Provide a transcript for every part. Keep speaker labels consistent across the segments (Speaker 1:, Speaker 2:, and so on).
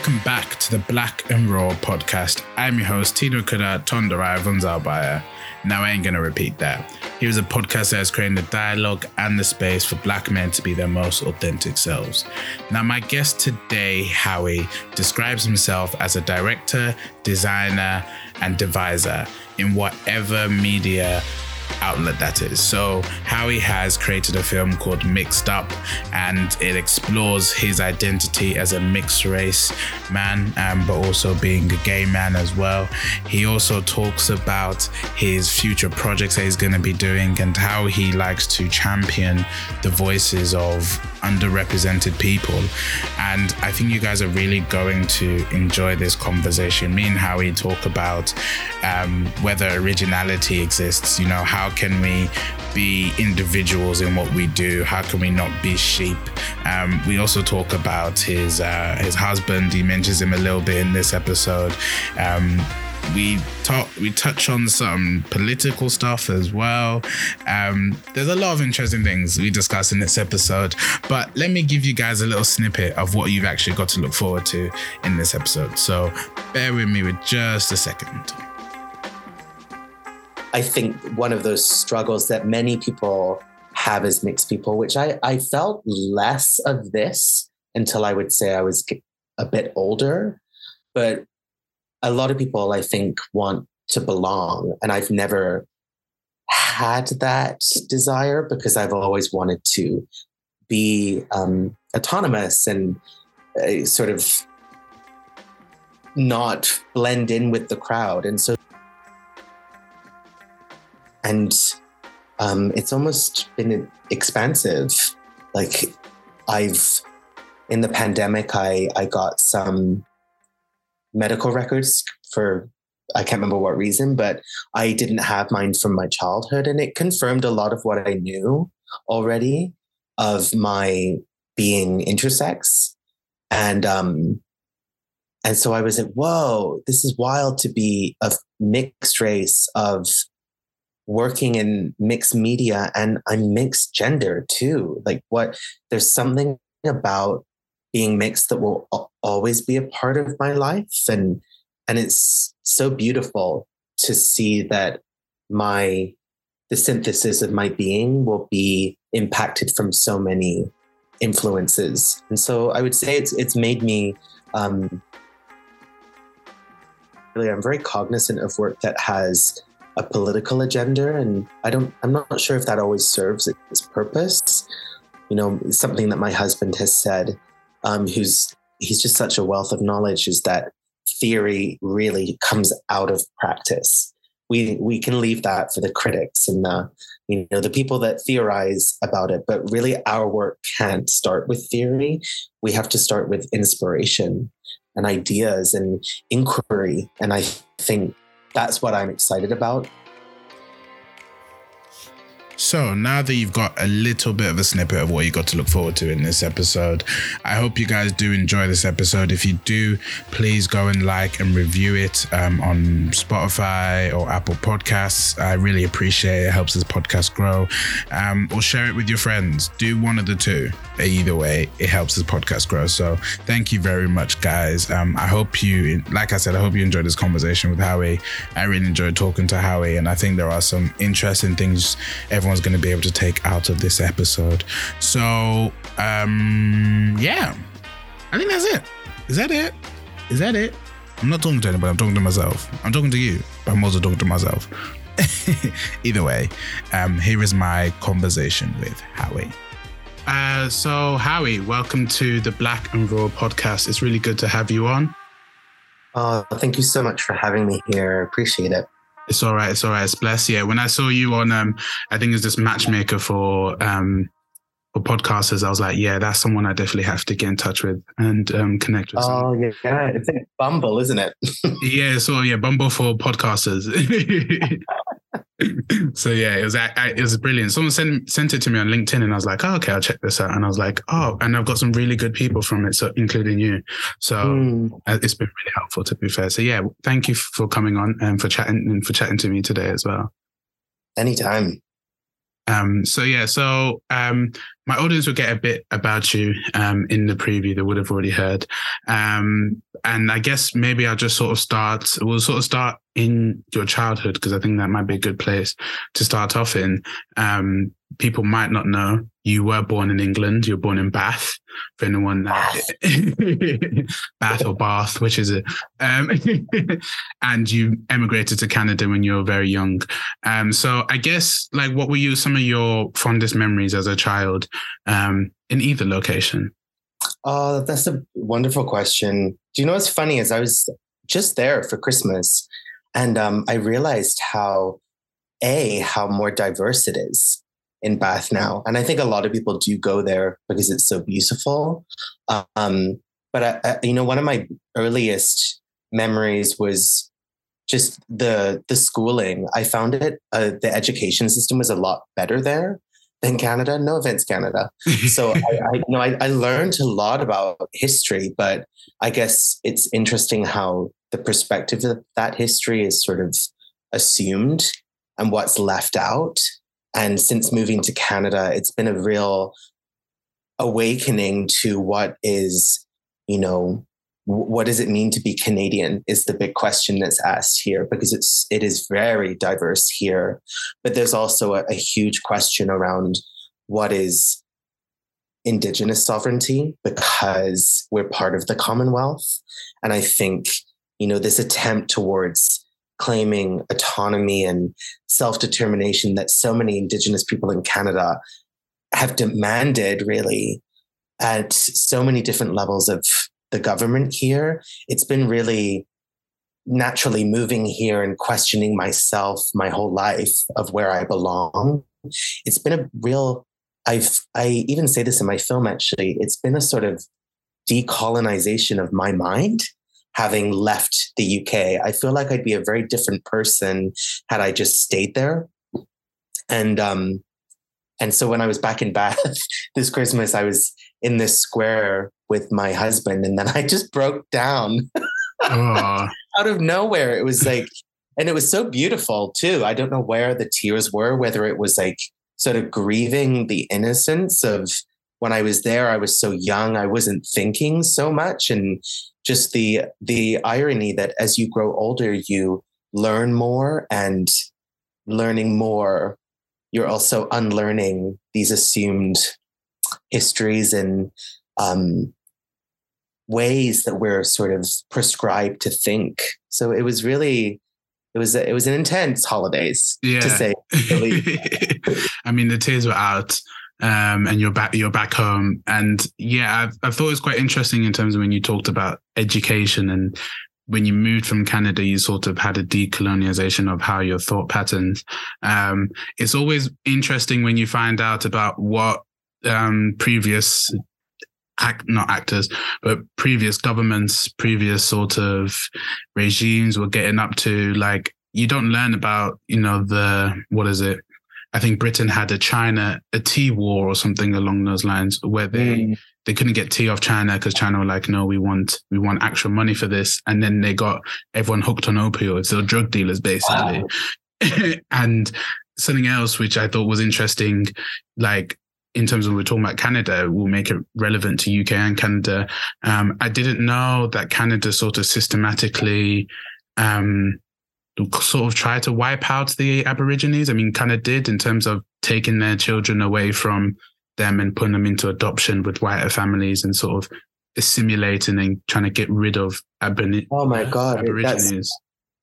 Speaker 1: welcome back to the Black and Raw podcast. I'm your host, Tino Kuda Tondarai Vonzalbaya. Now, I ain't gonna repeat that. Here's a podcast that is creating the dialogue and the space for black men to be their most authentic selves. Now, my guest today, Haui, describes himself as a director, designer, and deviser in whatever media outlet that is. So Haui has created a film called Mixed Up, and it explores his identity as a mixed race man, um, but also being a gay man as well. He also talks about his future projects that he's going to be doing and how he likes to champion the voices of underrepresented people. And I think you guys are really going to enjoy this conversation. Me and Haui talk about um, whether originality exists, you know, how can we be individuals in what we do? How can we not be sheep? Um, we also talk about his uh, his husband. He mentions him a little bit in this episode. Um, we talk we touch on some political stuff as well. Um, there's a lot of interesting things we discuss in this episode but let me give you guys a little snippet of what you've actually got to look forward to in this episode. So bear with me with just a second.
Speaker 2: I think one of those struggles that many people have as mixed people which i i felt less of this until i would say i was a bit older but a lot of people, I think, want to belong. And I've never had that desire because I've always wanted to be um, autonomous and uh, sort of not blend in with the crowd. And so, and um, it's almost been expansive. Like I've, in the pandemic, I, I got some medical records for I can't remember what reason, but I didn't have mine from my childhood. And it confirmed a lot of what I knew already of my being intersex. And um and so I was like, whoa, this is wild to be a mixed race of working in mixed media and I'm mixed gender too. Like what there's something about being mixed that will always be a part of my life. And and it's so beautiful to see that my the synthesis of my being will be impacted from so many influences. And so i would say it's it's made me um really i'm very cognizant of work that has a political agenda and i don't i'm not sure if that always serves its purpose. You know something that my husband has said um, who's he's just such a wealth of knowledge is that theory really comes out of practice. We we can leave that for the critics and the you know the people that theorize about it, but really our work can't start with theory. We have to start with inspiration and ideas and inquiry. And I think that's what I'm excited about
Speaker 1: so now that you've got a little bit of a snippet of what you got to look forward to in this episode, I hope you guys do enjoy this episode. If you do, please go and like and review it um, on Spotify or Apple Podcasts. I really appreciate it. it helps this podcast grow. Um, or share it with your friends. Do one of the two. Either way, it helps this podcast grow. So thank you very much, guys. Um, I hope you, like I said, I hope you enjoyed this conversation with Haui. I really enjoyed talking to Haui, and I think there are some interesting things everyone everyone's going to be able to take out of this episode. So, um, yeah, I think that's it. Is that it? Is that it? I'm not talking to anybody. I'm talking to myself. I'm talking to you, but I'm also talking to myself. Either way, um, here is my conversation with Haui. Uh, so, Haui, welcome to the Black and Raw podcast. It's really good to have you on.
Speaker 2: Oh, thank you so much for having me here. Appreciate it.
Speaker 1: It's all right. It's all right. It's bless. Yeah. When I saw you on, um, I think it's this matchmaker for, um, for podcasters, I was like, yeah, that's someone I definitely have to get in touch with and um, connect with.
Speaker 2: Oh yeah, yeah, it's like Bumble, isn't it?
Speaker 1: yeah, so yeah, Bumble for podcasters. so yeah, it was it was brilliant. Someone sent sent it to me on LinkedIn, and I was like, oh, okay, I'll check this out. And I was like, oh, and I've got some really good people from it, so including you. So mm. it's been really helpful, to be fair. So yeah, thank you for coming on and for chatting and for chatting to me today as well.
Speaker 2: Anytime.
Speaker 1: Um, so yeah, so um, my audience will get a bit about you um, in the preview they would have already heard, um, and I guess maybe I'll just sort of start. We'll sort of start in your childhood because I think that might be a good place to start off in. Um, people might not know you were born in England. You're born in Bath. For anyone that Bath or Bath, which is it? Um, and you emigrated to Canada when you were very young. Um, so I guess like what were you some of your fondest memories as a child um, in either location?
Speaker 2: Oh, that's a wonderful question. Do you know what's funny is I was just there for Christmas and um, I realized how a how more diverse it is in Bath now, and I think a lot of people do go there because it's so beautiful. Um, but I, I, you know, one of my earliest memories was just the the schooling. I found it uh, the education system was a lot better there than Canada. No offense, Canada. So I, I, you know I, I learned a lot about history, but I guess it's interesting how the perspective of that history is sort of assumed and what's left out. And since moving to Canada, it's been a real awakening to what is, you know, what does it mean to be Canadian is the big question that's asked here because it's it is very diverse here, but there's also a, a huge question around what is indigenous sovereignty because we're part of the Commonwealth, and I think you know this attempt towards claiming autonomy and self determination that so many indigenous people in Canada have demanded really at so many different levels of the government here, it's been really naturally moving here and questioning myself my whole life of where I belong. It's been a real I've I even say this in my film actually, it's been a sort of decolonization of my mind having left the UK. I feel like I'd be a very different person had I just stayed there. And um and so when I was back in Bath this Christmas, I was in this square with my husband, and then I just broke down out of nowhere. It was like, and it was so beautiful too. I don't know where the tears were, whether it was like sort of grieving the innocence of when I was there. I was so young, I wasn't thinking so much, and just the the irony that as you grow older, you learn more and learning more you're also unlearning these assumed histories and um, ways that we're sort of prescribed to think. So it was really, it was it was an intense holidays yeah. to say.
Speaker 1: I mean, the tears were out. Um, and you're back you're back home and yeah I've, i thought it was quite interesting in terms of when you talked about education and when you moved from Canada, you sort of had a decolonization of how your thought patterns. Um, it's always interesting when you find out about what um, previous act, not actors, but previous governments, previous sort of regimes were getting up to. Like you don't learn about, you know, the what is it? I think Britain had a China a tea war or something along those lines where they mm they couldn't get tea off China because China were like, no, we want we want actual money for this, and then they got everyone hooked on opioids. or drug dealers basically, wow. and something else which I thought was interesting, like in terms of we're talking about Canada, will make it relevant to UK and Canada. Um, I didn't know that Canada sort of systematically. Um, sort of try to wipe out the Aborigines. I mean, kind of did in terms of taking their children away from them and putting them into adoption with whiter families and sort of assimilating and trying to get rid of Aborigines.
Speaker 2: Oh my God. That's,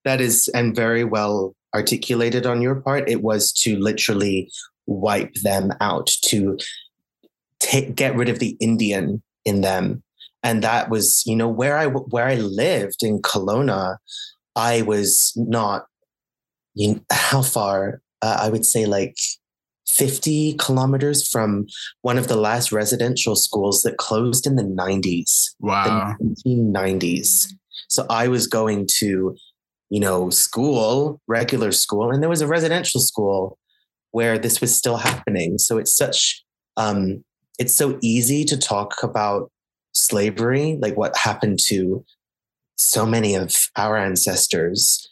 Speaker 2: that is, and very well articulated on your part. It was to literally wipe them out, to take, get rid of the Indian in them. And that was, you know, where I where I lived in Kelowna, I was not, you know, how far? Uh, I would say like 50 kilometers from one of the last residential schools that closed in the 90s.
Speaker 1: Wow.
Speaker 2: The 1990s. So I was going to, you know, school, regular school, and there was a residential school where this was still happening. So it's such, um, it's so easy to talk about slavery, like what happened to so many of our ancestors.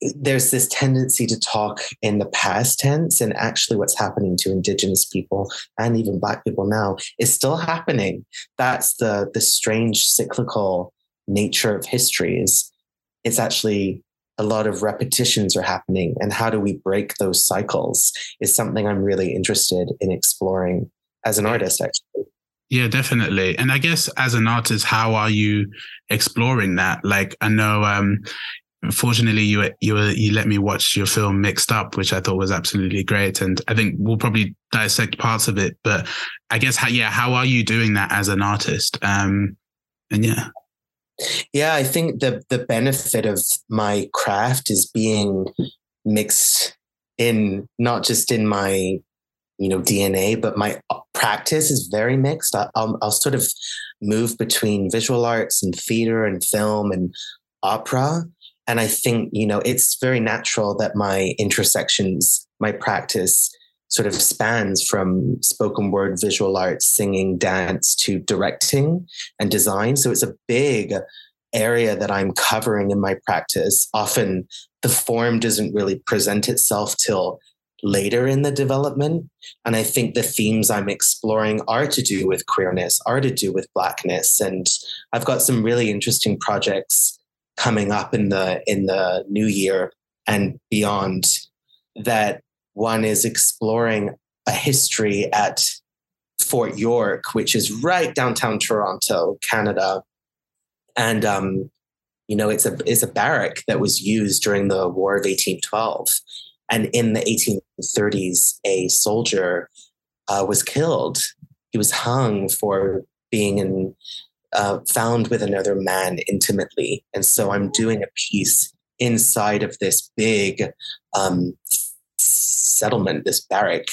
Speaker 2: There's this tendency to talk in the past tense and actually what's happening to indigenous people and even black people now is still happening that's the the strange cyclical nature of history is it's actually a lot of repetitions are happening and how do we break those cycles is something i'm really interested in exploring as an artist actually.
Speaker 1: Yeah definitely. And i guess as an artist how are you exploring that? Like i know um fortunately you you you let me watch your film mixed up which i thought was absolutely great and i think we'll probably dissect parts of it but i guess how yeah how are you doing that as an artist? Um and yeah
Speaker 2: yeah i think the the benefit of my craft is being mixed in not just in my you know dna but my practice is very mixed. I'll, I'll sort of move between visual arts and theater and film and opera. And I think, you know, it's very natural that my intersections, my practice sort of spans from spoken word, visual arts, singing, dance to directing and design. So it's a big area that I'm covering in my practice. Often the form doesn't really present itself till later in the development. And I think the themes I'm exploring are to do with queerness, are to do with blackness. And I've got some really interesting projects coming up in the in the new year and beyond that one is exploring a history at Fort York, which is right downtown Toronto, Canada. And um, you know, it's a it's a barrack that was used during the War of 1812. And in the 1830s, a soldier uh, was killed. He was hung for being in uh, found with another man intimately. And so I'm doing a piece inside of this big um, settlement, this barrack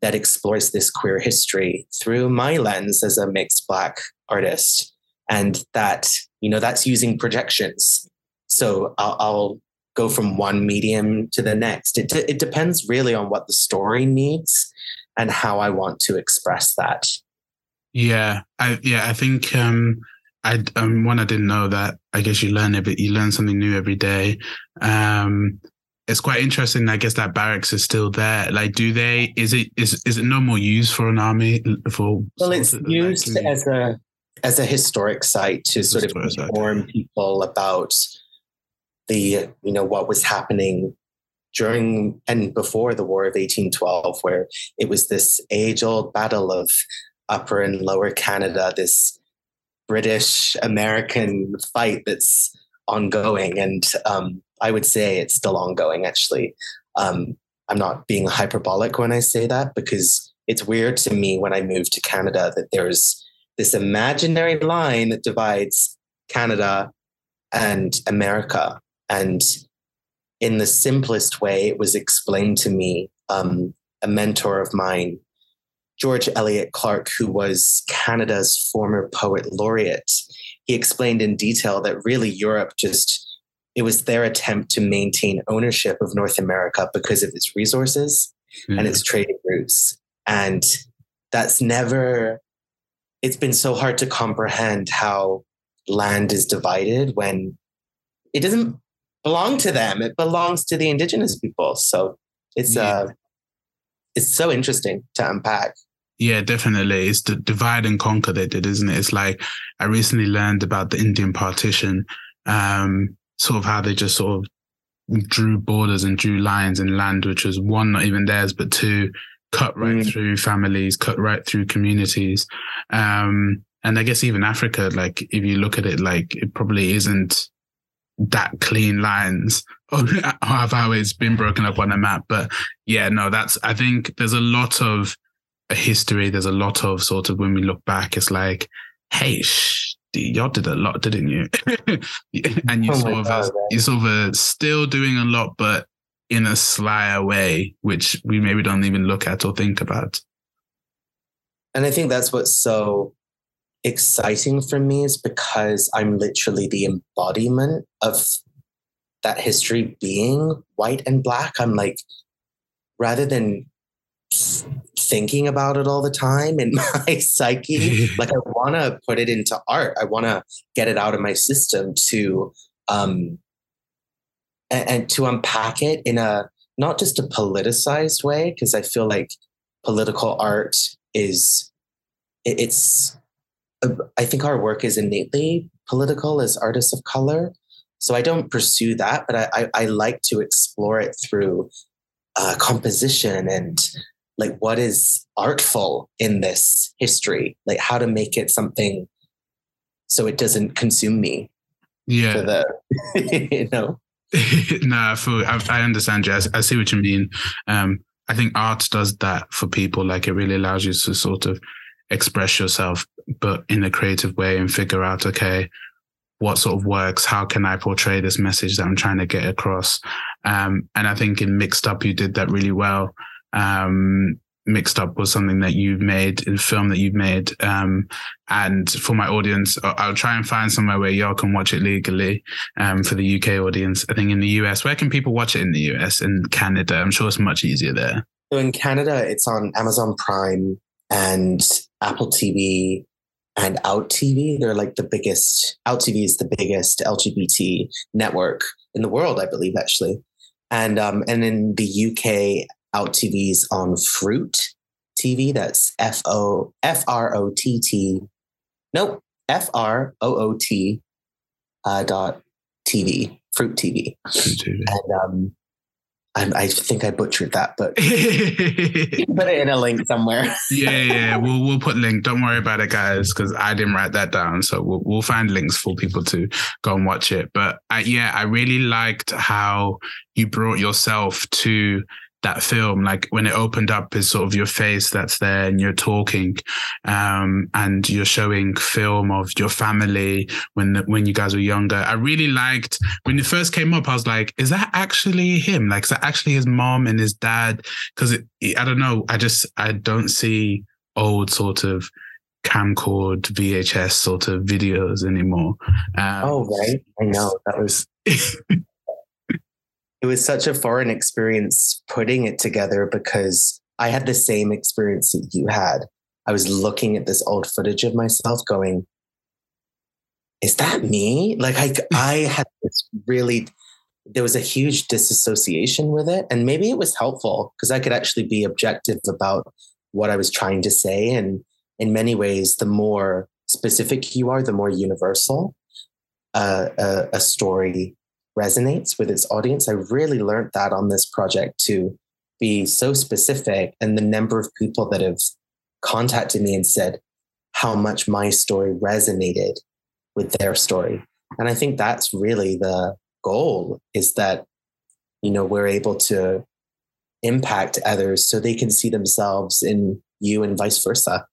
Speaker 2: that explores this queer history through my lens as a mixed Black artist. And that, you know, that's using projections. So I'll, I'll go from one medium to the next. It, it depends really on what the story needs and how I want to express that.
Speaker 1: Yeah, I yeah, I think um I um one I didn't know that I guess you learn every you learn something new every day. Um it's quite interesting. I guess that barracks is still there. Like, do they? Is it is is it no more used for an army? For
Speaker 2: well, it's used like, as a as a historic site to sort of inform people about the you know what was happening during and before the War of 1812, where it was this age old battle of upper and lower Canada, this British American fight that's ongoing. And um, I would say it's still ongoing, actually. Um, I'm not being hyperbolic when I say that because it's weird to me when I moved to Canada that there's this imaginary line that divides Canada and America. And in the simplest way, it was explained to me. Um, a mentor of mine George Elliott Clarke, who was Canada's former poet laureate, he explained in detail that really Europe just it was their attempt to maintain ownership of North America because of its resources mm. and its trading routes. And that's never it's been so hard to comprehend how land is divided when it doesn't belong to them. It belongs to the indigenous people. So it's yeah. uh it's so interesting to unpack.
Speaker 1: Yeah, definitely. It's the divide and conquer they did, isn't it? It's like I recently learned about the Indian partition, um, sort of how they just sort of drew borders and drew lines in land, which was one, not even theirs, but two, cut right mm. through families, cut right through communities. Um, and I guess even Africa, like if you look at it, like it probably isn't that clean lines of how it's been broken up on a map. But yeah, no, that's I think there's a lot of a history. There's a lot of sort of when we look back, it's like, hey, y'all did a lot, didn't you? and you oh sort of God, you sort of still doing a lot, but in a slyer way, which we maybe don't even look at or think about.
Speaker 2: And I think that's what's so exciting for me is because I'm literally the embodiment of that history being white and black. I'm like, rather than thinking about it all the time in my psyche. like I want to put it into art. I want to get it out of my system to um, and, and to unpack it in a not just a politicized way, because I feel like political art is it, it's I think our work is innately political as artists of color. So I don't pursue that, but I, I, I like to explore it through uh, composition and like what is artful in this history, like how to make it something so it doesn't consume me.
Speaker 1: Yeah.
Speaker 2: The, you know.
Speaker 1: no, I, I, understand you. I, I, see what you mean. Um, I think art does that for people. Like it really allows you to sort of express yourself, but in a creative way and figure out, okay, what sort of works? How can I portray this message that I'm trying to get across? Um, and I think in Mixed Up, you did that really well. Um, Mixed Up was something that you've made, a film that you've made. Um, and for my audience, I'll try and find somewhere where y'all can watch it legally um, for the UK audience. I think in the US, where can people watch it in the US and Canada? I'm sure it's much easier there.
Speaker 2: So in Canada, it's on Amazon Prime and Apple TV and Out TV. They're like the biggest, Out TV is the biggest LGBT network in the world, I believe, actually. And um, and in the UK, Out TV's on Froot TV. That's F O F R O T T. Nope, F R O O T uh, dot TV. Froot TV. Froot TV. And um, I, I think I butchered that, but put it in a link somewhere.
Speaker 1: yeah, yeah, we'll we'll put link. Don't worry about it, guys, because I didn't write that down. So we'll we'll find links for people to go and watch it. But I, uh, yeah, I really liked how you brought yourself to that film like when it opened up is sort of your face that's there and you're talking um, and you're showing film of your family when when you guys were younger. I really liked when it first came up i was like is that actually him? Like is that actually his mom and his dad? Because i don't know. I just i don't see old sort of camcord vhs sort of videos anymore.
Speaker 2: Um, oh right. I know. That was it was such a foreign experience putting it together because I had the same experience that you had. I was looking at this old footage of myself going, is that me? Like I I had this really there was a huge disassociation with it. And maybe it was helpful because I could actually be objective about what I was trying to say. And in many ways, the more specific you are, the more universal uh, a, a story resonates with its audience. I really learned that on this project to be so specific and the number of people that have contacted me and said how much my story resonated with their story. And I think that's really the goal is that, you know, we're able to impact others so they can see themselves in you and vice versa.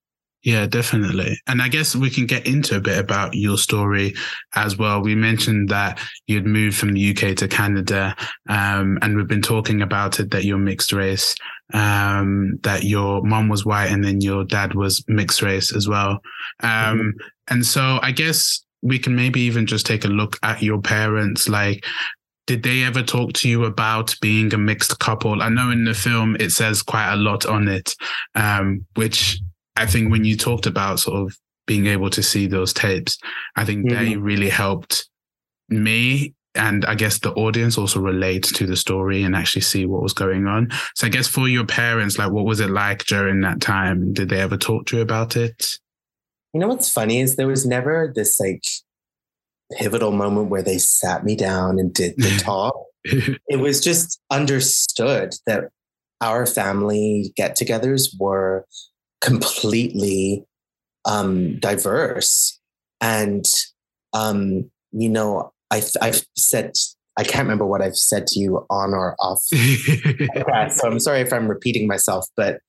Speaker 1: Yeah, definitely. And I guess we can get into a bit about your story as well. We mentioned that you'd moved from the UK to Canada, um, and we've been talking about it that you're mixed race, um, that your mom was white and then your dad was mixed race as well. Um, mm-hmm. And so I guess we can maybe even just take a look at your parents. Like, did they ever talk to you about being a mixed couple? I know in the film it says quite a lot on it, um, which I think when you talked about sort of being able to see those tapes, I think mm-hmm. they really helped me and I guess the audience also relate to the story and actually see what was going on. So I guess for your parents, like what was it like during that time? Did they ever talk to you about it?
Speaker 2: You know what's funny is there was never this like pivotal moment where they sat me down and did the talk. it was just understood that our family get-togethers were completely um, diverse. And, um, you know, I, I've said, I can't remember what I've said to you on or off. so I'm sorry if I'm repeating myself, but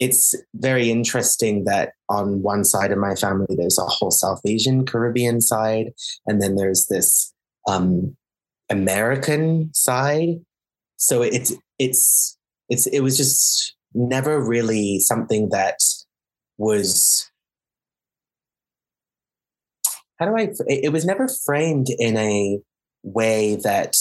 Speaker 2: it's very interesting that on one side of my family, there's a whole South Asian Caribbean side, and then there's this um, American side. So it's it's it's it was just never really something that was how do I it was never framed in a way that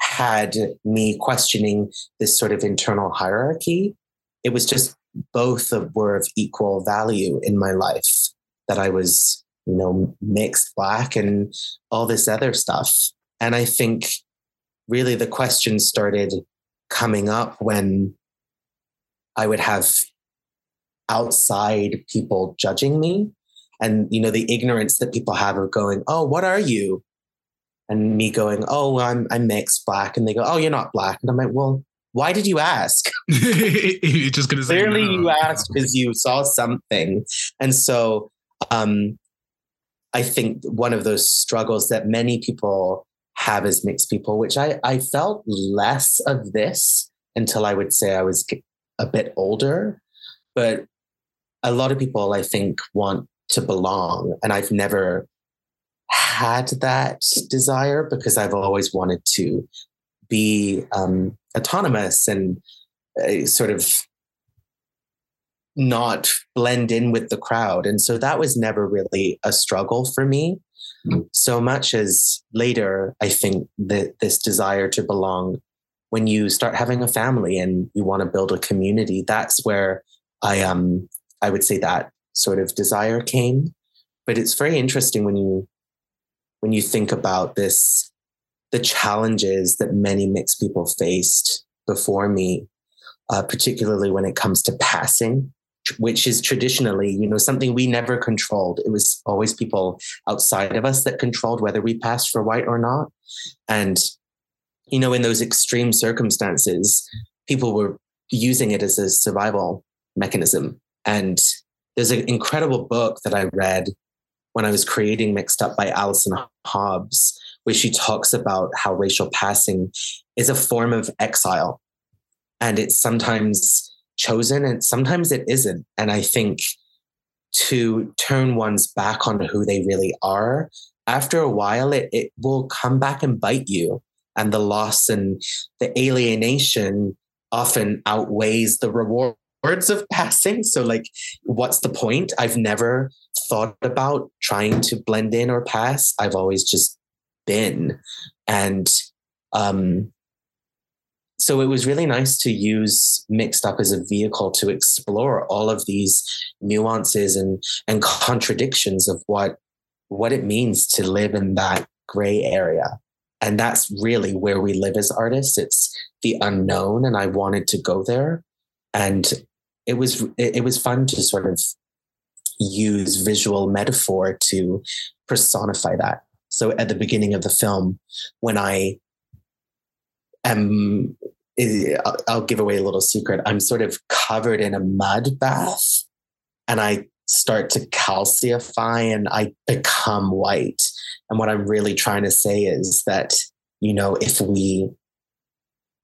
Speaker 2: had me questioning this sort of internal hierarchy. It was just both were of equal value in my life that I was, you know, mixed black and all this other stuff. And I think really the questions started coming up when I would have outside people judging me. And you know the ignorance that people have of going oh what are you? And me going oh i'm i'm mixed black. And they go oh you're not black. And i'm like well why did you ask?
Speaker 1: You're just gonna say
Speaker 2: clearly
Speaker 1: no.
Speaker 2: you asked because you saw something. And so um i think one of those struggles that many people have as mixed people which i i felt less of this until i would say i was a bit older but a lot of people, I think, want to belong. And I've never had that desire because I've always wanted to be um, autonomous and uh, sort of not blend in with the crowd. And so that was never really a struggle for me. So much as later, I think that this desire to belong, when you start having a family and you want to build a community, that's where I um I would say that sort of desire came. But it's very interesting when you when you think about this, the challenges that many mixed people faced before me, uh, particularly when it comes to passing, which is traditionally, you know, something we never controlled. It was always people outside of us that controlled whether we passed for white or not. And, you know, in those extreme circumstances, people were using it as a survival mechanism and there's an incredible book that I read when I was creating Mixed Up by Allyson Hobbs, where she talks about how racial passing is a form of exile. And it's sometimes chosen and sometimes it isn't. And I think to turn one's back on who they really are, after a while, it, it will come back and bite you. And the loss and the alienation often outweighs the rewards of passing. So, like, what's the point? I've never thought about trying to blend in or pass. I've always just been. And um, so it was really nice to use Mixed Up as a vehicle to explore all of these nuances and, and contradictions of what, what it means to live in that gray area. And that's really where we live as artists. It's the unknown. And I wanted to go there. And it was it, it was fun to sort of use visual metaphor to personify that. So at the beginning of the film, when I am, eh, I'll give away a little secret. I'm sort of covered in a mud bath, and I start to calcify and I become white. And what I'm really trying to say is that you know if we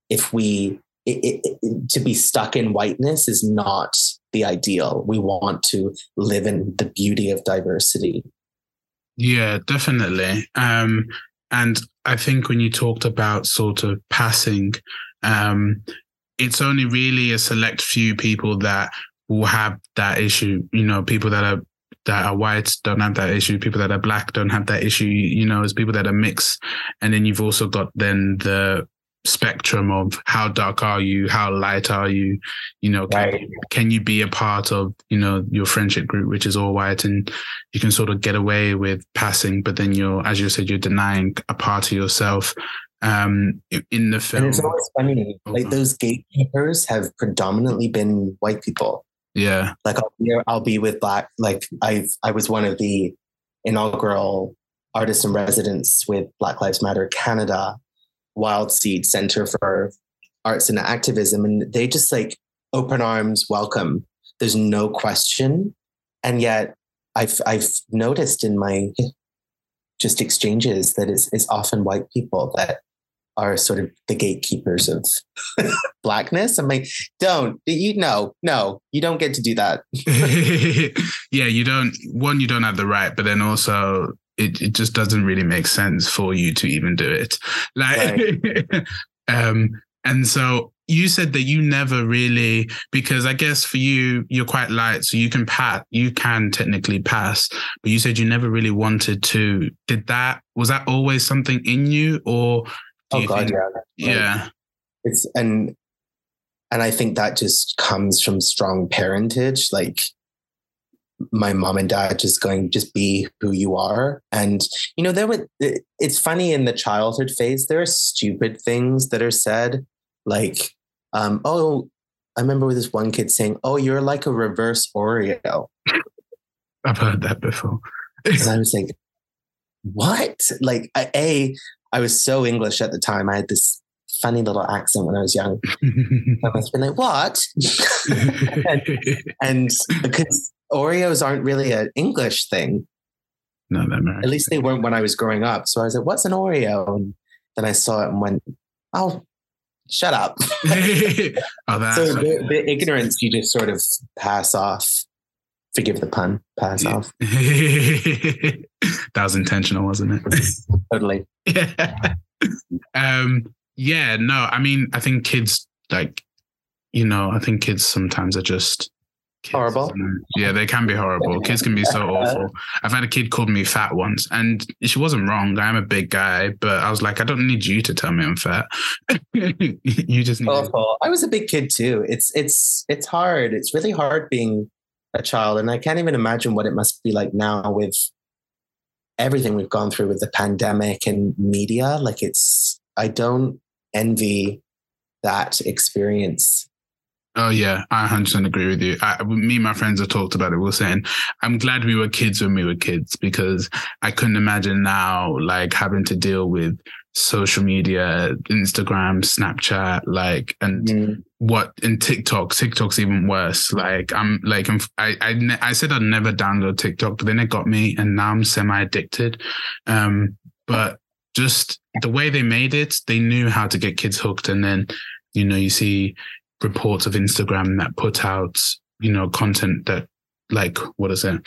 Speaker 2: if we it, it, to be stuck in whiteness is not the ideal. We want to live in the beauty of diversity.
Speaker 1: Yeah, definitely. Um, and I think when you talked about sort of passing, um, it's only really a select few people that will have that issue. You know, people that are that are white don't have that issue. People that are black don't have that issue. You know, as people that are mixed, and then you've also got then the spectrum of how dark are you how light are you you know can, right. can you be a part of you know your friendship group which is all white and you can sort of get away with passing but then you're as you said you're denying a part of yourself um in the film
Speaker 2: and it's always funny like those gatekeepers have predominantly been white people
Speaker 1: yeah
Speaker 2: like I'll be, I'll be with black like i i was one of the inaugural artists in residence with black lives matter canada Wild Seed Center for Arts and Activism, and they just like open arms welcome. There's no question, and yet I've I've noticed in my just exchanges that it's, it's often white people that are sort of the gatekeepers of blackness. I'm like, don't you know, no, you don't get to do that.
Speaker 1: yeah, you don't one, you don't have the right, but then also it, it just doesn't really make sense for you to even do it. Like, right. um, and so you said that you never really, because I guess for you, you're quite light, so you can pass, you can technically pass, but you said you never really wanted to. Did that, was that always something in you or?
Speaker 2: Oh God,
Speaker 1: think,
Speaker 2: yeah.
Speaker 1: Yeah.
Speaker 2: It's, and, and I think that just comes from strong parentage. Like my mom and dad just going, just be who you are. And, you know, there were, it's funny in the childhood phase, there are stupid things that are said, like, um, oh, I remember with this one kid saying, oh, you're like a reverse Oreo.
Speaker 1: I've heard that before.
Speaker 2: and I was like, what? Like, A, I was so English at the time. I had this funny little accent when I was young. I was been like, what? and, and because Oreos aren't really an English thing.
Speaker 1: No, they're
Speaker 2: At least they weren't when I was growing up. So I was like, what's an Oreo? And then I saw it and went, oh, shut up. oh, so the, the, ignorance you just sort of pass off. Forgive the pun, pass off.
Speaker 1: that was intentional, wasn't it?
Speaker 2: totally.
Speaker 1: Yeah. Um, yeah, no, I mean, I think kids like, you know, I think kids sometimes are just
Speaker 2: Kids, horrible.
Speaker 1: Yeah, they can be horrible. Kids can be so awful. I've had a kid called me fat once, and she wasn't wrong. I'm a big guy, but I was like, I don't need you to tell me I'm fat. you just need.
Speaker 2: Awful. I was a big kid too. It's it's it's hard. It's really hard being a child, and I can't even imagine what it must be like now with everything we've gone through with the pandemic and media. Like it's, I don't envy that experience
Speaker 1: Oh yeah, I 100% agree with you. I, me and my friends have talked about it. We are saying, I'm glad we were kids when we were kids because I couldn't imagine now like having to deal with social media, Instagram, Snapchat, like, and mm. what in TikTok. TikTok's even worse. Like, I'm like, I'm, I, I, I said I'd never download TikTok, but then it got me, and now I'm semi addicted. Um, but just the way they made it, they knew how to get kids hooked, and then you know you see reports of Instagram that put out, you know, content that like what is it?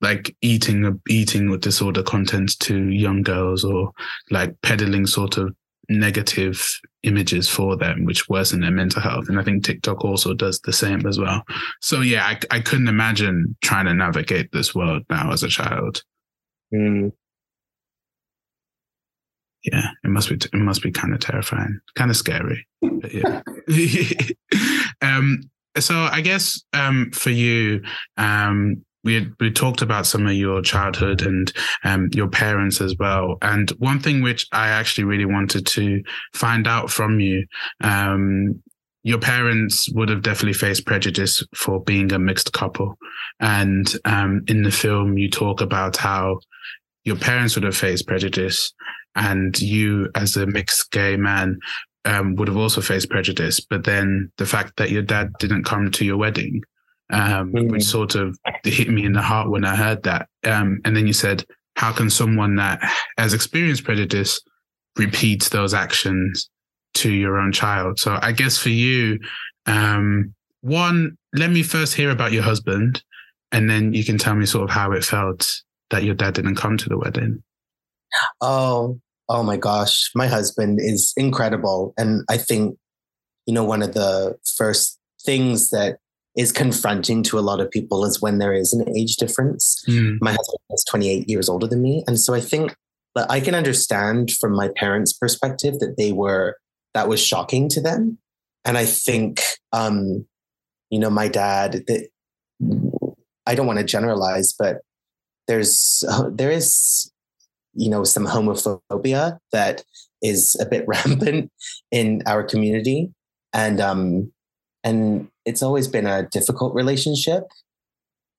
Speaker 1: Like eating a eating with disorder content to young girls or like peddling sort of negative images for them, which worsen their mental health. And I think TikTok also does the same as well. So yeah, I, I couldn't imagine trying to navigate this world now as a child.
Speaker 2: Mm.
Speaker 1: Yeah, it must be. It must be kind of terrifying, kind of scary. But yeah. um, so I guess um, for you, um, we had, we talked about some of your childhood and um, your parents as well. And one thing which I actually really wanted to find out from you, um, your parents would have definitely faced prejudice for being a mixed couple. And um, in the film, you talk about how your parents would have faced prejudice and you as a mixed gay man um, would have also faced prejudice. But then the fact that your dad didn't come to your wedding, um, mm. which sort of hit me in the heart when I heard that. Um, and then you said, how can someone that has experienced prejudice repeat those actions to your own child? So I guess for you, um, one, let me first hear about your husband, and then you can tell me sort of how it felt that your dad didn't come to the wedding.
Speaker 2: Oh, oh my gosh, my husband is incredible. And I think, you know, one of the first things that is confronting to a lot of people is when there is an age difference. Mm. My husband is 28 years older than me. And so I think that I can understand from my parents' perspective that they were, that was shocking to them. And I think, um, you know, my dad, that I don't want to generalize, but there's, uh, there is you know, some homophobia that is a bit rampant in our community. And um, and it's always been a difficult relationship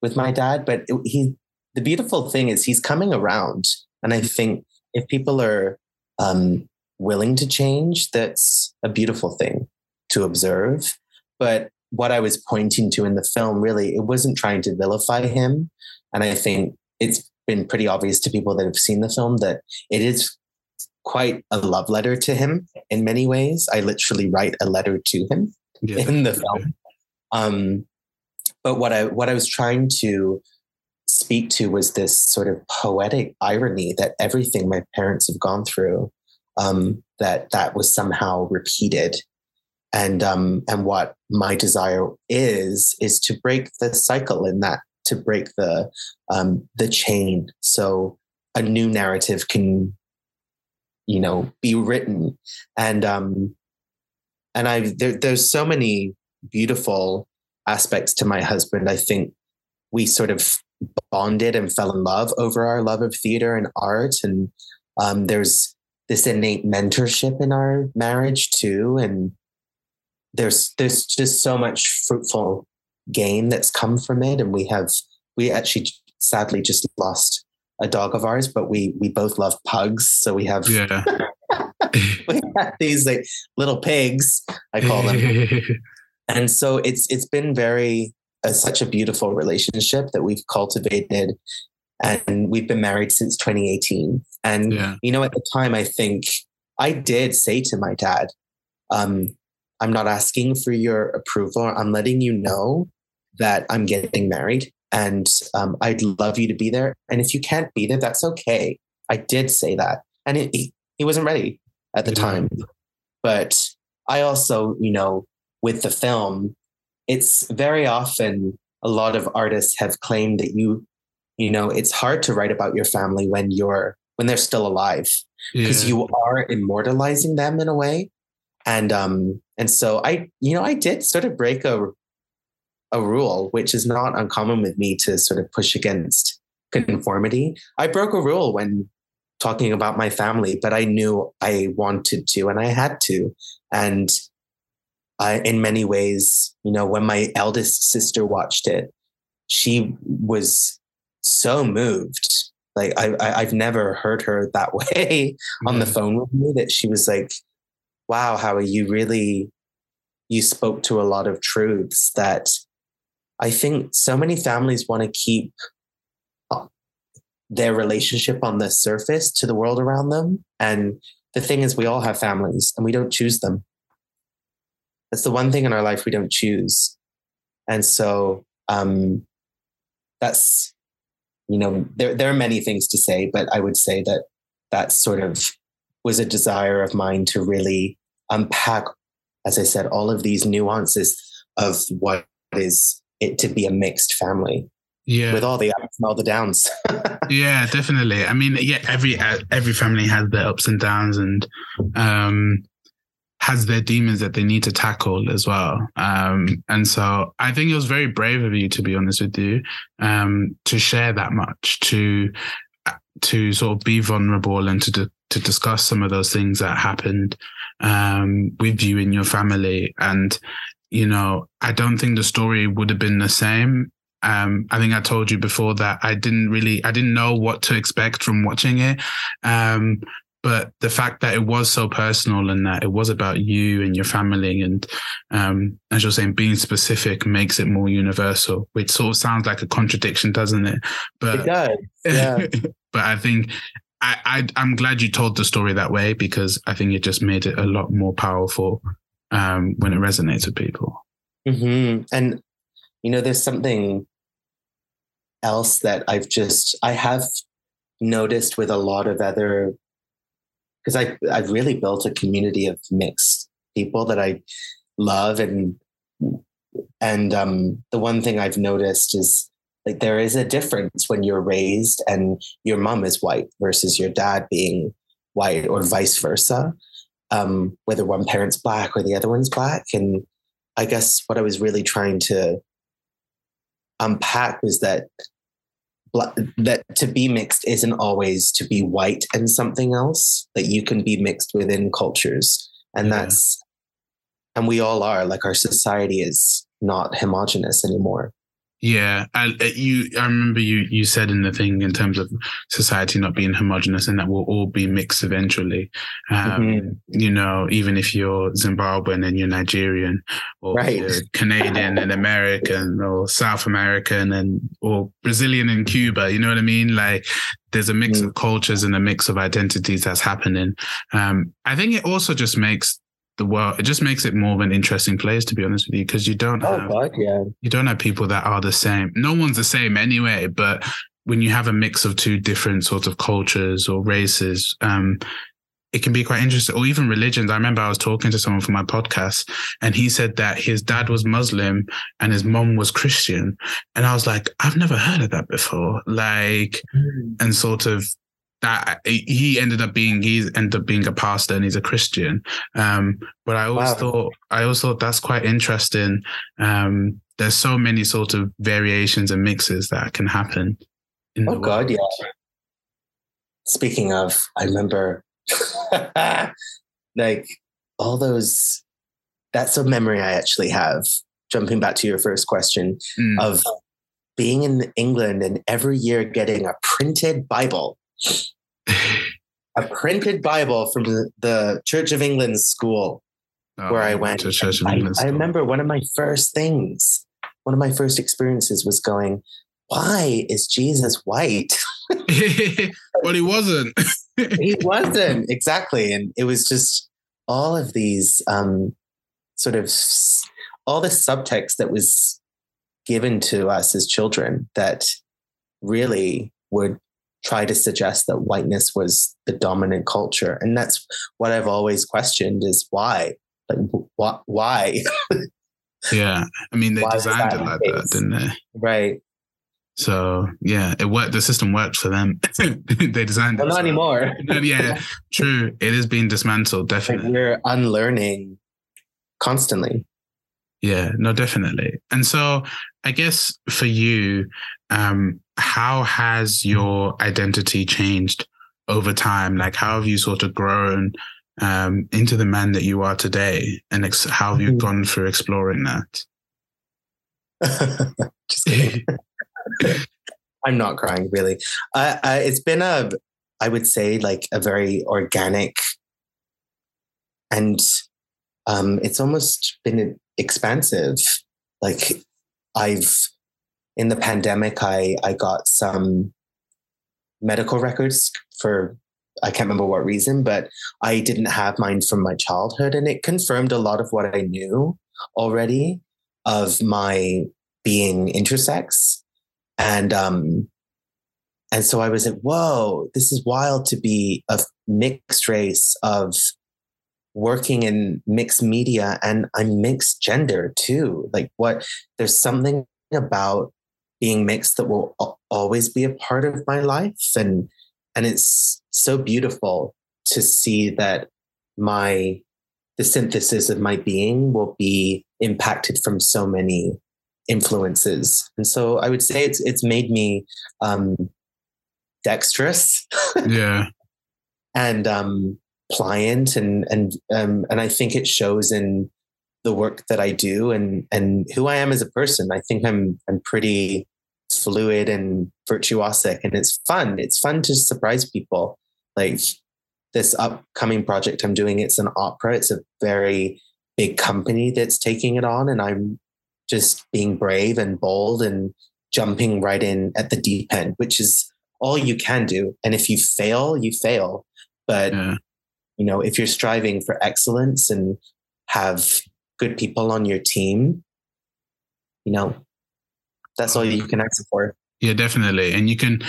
Speaker 2: with my dad. But it, he, the beautiful thing is he's coming around, and I think if people are um, willing to change, that's a beautiful thing to observe. But what I was pointing to in the film, really, it wasn't trying to vilify him, and I think it's been pretty obvious to people that have seen the film that it is quite a love letter to him in many ways. I literally write a letter to him yeah. in the film. Um, but what I what I was trying to speak to was this sort of poetic irony that everything my parents have gone through um, that that was somehow repeated and um, and what my desire is is to break the cycle in that to break the um, the chain so a new narrative can you know be written and um and i there, there's so many beautiful aspects to my husband i think we sort of bonded and fell in love over our love of theater and art. And um, there's this innate mentorship in our marriage too. And there's there's just so much fruitful gain that's come from it. And we have we actually sadly just lost a dog of ours, but we we both love pugs. So we have
Speaker 1: yeah.
Speaker 2: we have these like little pigs, I call them. and so it's it's been very uh, such a beautiful relationship that we've cultivated and we've been married since 2018 and yeah. you know at the time i think i did say to my dad um, i'm not asking for your approval. I'm letting you know that i'm getting married and um, i'd love you to be there. And if you can't be there that's okay. I did say that. And it, he, he wasn't ready at the time. But i also you know with the film it's very often a lot of artists have claimed that you you know it's hard to write about your family when you're when they're still alive because yeah. you are immortalizing them in a way. And um and so i you know i did sort of break a a rule which is not uncommon with me to sort of push against conformity. I broke a rule when talking about my family but i knew i wanted to and i had to and I, in many ways, you know, when my eldest sister watched it, she was so moved. Like I, I have never heard her that way on the mm-hmm. phone with me. That she was like, "Wow, Haui, you really, you spoke to a lot of truths that I think so many families want to keep their relationship on the surface to the world around them. And the thing is, we all have families, and we don't choose them. That's the one thing in our life we don't choose. And so um, that's, you know, there, there are many things to say, but I would say that that sort of was a desire of mine to really unpack, as I said, all of these nuances of what is it to be a mixed family.
Speaker 1: Yeah,
Speaker 2: with all the ups and all the downs.
Speaker 1: yeah, definitely. I mean, yeah, every every family has their ups and downs, and um, has their demons that they need to tackle as well. Um, and so I think it was very brave of you, to be honest with you, um, to share that much, to to sort of be vulnerable and to to discuss some of those things that happened um, with you in your family. And you know, I don't think the story would have been the same. Um, I think I told you before that I didn't really, I didn't know what to expect from watching it. Um, but the fact that it was so personal and that it was about you and your family and um, as you're saying being specific makes it more universal which sort of sounds like a contradiction doesn't it
Speaker 2: but it does yeah
Speaker 1: but i think I, I i'm glad you told the story that way because i think it just made it a lot more powerful um, when it resonates with people
Speaker 2: mm-hmm. and you know there's something else that i've just i have noticed with a lot of other because I I've really built a community of mixed people that I love and and um, the one thing I've noticed is like there is a difference when you're raised and your mom is white versus your dad being white or vice versa. Um, whether one parent's black or the other one's black. And I guess what I was really trying to unpack was that that to be mixed isn't always to be white and something else that you can be mixed within cultures and yeah. that's and we all are like our society is not homogenous anymore
Speaker 1: yeah, I, uh, you. I remember you. You said in the thing in terms of society not being homogenous, and that we'll all be mixed eventually. Um, mm-hmm. You know, even if you're Zimbabwean and you're Nigerian, or right. Canadian and American, or South American and or Brazilian and Cuba. You know what I mean? Like, there's a mix mm-hmm. of cultures and a mix of identities that's happening. Um, I think it also just makes the world. It just makes it more of an interesting place, to be honest with you, because you don't oh, have God, yeah. you don't have people that are the same. No one's the same anyway, but when you have a mix of two different sorts of cultures or races, um, it can be quite interesting, or even religions. I remember I was talking to someone for my podcast, and he said that his dad was Muslim and his mom was Christian, and I was like, I've never heard of that before. Like, mm. and sort of that he ended up being he ended up being a pastor and he's a Christian. Um, but I always wow. thought I always thought that's quite interesting um, there's so many sort of variations and mixes that can happen.
Speaker 2: oh God, yeah. Speaking of, I remember like all those. That's a memory I actually have. Jumping back to your first question mm. of being in England and every year getting a printed Bible. A printed Bible from the, the Church of England school oh, where I went. To Church of England I, I remember one of my first things, one of my first experiences was going, why is Jesus white?
Speaker 1: but he wasn't.
Speaker 2: he wasn't exactly, and it was just all of these um, sort of all the subtext that was given to us as children that really would try to suggest that whiteness was the dominant culture, and that's what I've always questioned: is why, like, wh- why?
Speaker 1: yeah, I mean, they designed it like that, didn't they?
Speaker 2: Right.
Speaker 1: So yeah, it worked. The system worked for them. they designed
Speaker 2: well, it. Not so. anymore.
Speaker 1: yeah, true. It is being dismantled. Definitely,
Speaker 2: like we're unlearning constantly.
Speaker 1: Yeah, no, definitely. And so, I guess for you, um, how has your identity changed over time? Like, how have you sort of grown um, into the man that you are today, and ex- how have you mm-hmm. gone through exploring that?
Speaker 2: Just kidding. I'm not crying, really. Uh, uh, it's been a, I would say, like a very organic, and um, it's almost been expansive. Like I've in the pandemic, I I got some medical records for I can't remember what reason, but I didn't have mine from my childhood, and it confirmed a lot of what I knew already of my being intersex and um, and so I was like, whoa, this is wild to be a mixed race of working in mixed media and I'm mixed gender too. Like what there's something about being mixed that will always be a part of my life and and it's so beautiful to see that my the synthesis of my being will be impacted from so many influences. And so I would say it's it's made me um, dexterous.
Speaker 1: yeah.
Speaker 2: And um, pliant and and um, and I think it shows in the work that I do and and who I am as a person. I think I'm I'm pretty fluid and virtuosic and it's fun. It's fun to surprise people. Like this upcoming project I'm doing, it's an opera. It's a very big company that's taking it on and I'm just being brave and bold and jumping right in at the deep end, which is all you can do. And if you fail, you fail. But yeah. You know, if you're striving for excellence and have good people on your team, you know, that's all you can ask for.
Speaker 1: Yeah, definitely. And you can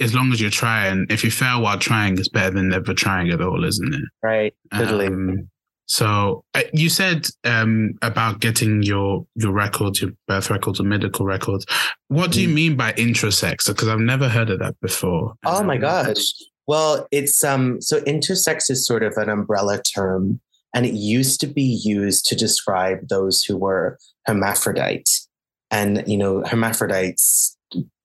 Speaker 1: as long as you're trying, if you fail while trying, it's better than never trying at all, isn't it?
Speaker 2: Right. Totally. Um,
Speaker 1: so uh, you said um, about getting your your records, your birth records or medical records. What do you mm. mean by intersex? Because I've never heard of that before.
Speaker 2: Oh my gosh! Well, it's um so intersex is sort of an umbrella term, and it used to be used to describe those who were hermaphrodite, and you know hermaphrodites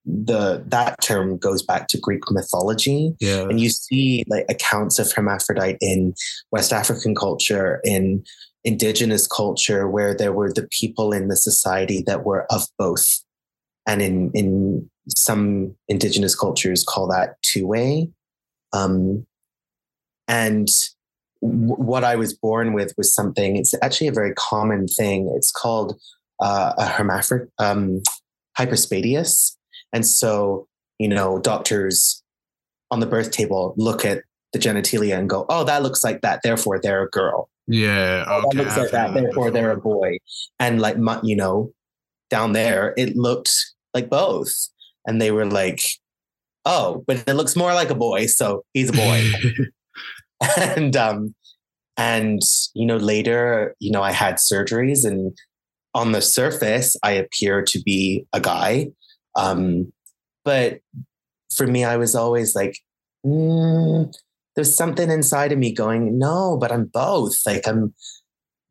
Speaker 2: the that term goes back to Greek mythology.
Speaker 1: Yeah.
Speaker 2: And you see like accounts of hermaphrodite in West African culture, in indigenous culture, where there were the people in the society that were of both. And in in some indigenous cultures call that two-way. Um, and w- what I was born with was something, it's actually a very common thing. It's called uh, a hermaphrodite, um, hypospadias and so, you know, doctors on the birth table look at the genitalia and go, oh, that looks like that. Therefore, they're a girl.
Speaker 1: Yeah.
Speaker 2: Oh, that looks like that. Therefore, before. they're a boy. And like, you know, down there, it looked like both. And they were like, oh, but it looks more like a boy. So he's a boy. and, um, and, you know, later, you know, I had surgeries and on the surface, I appear to be a guy. Um, but for me, I was always like, mm, there's something inside of me going, no, but I'm both. Like I'm,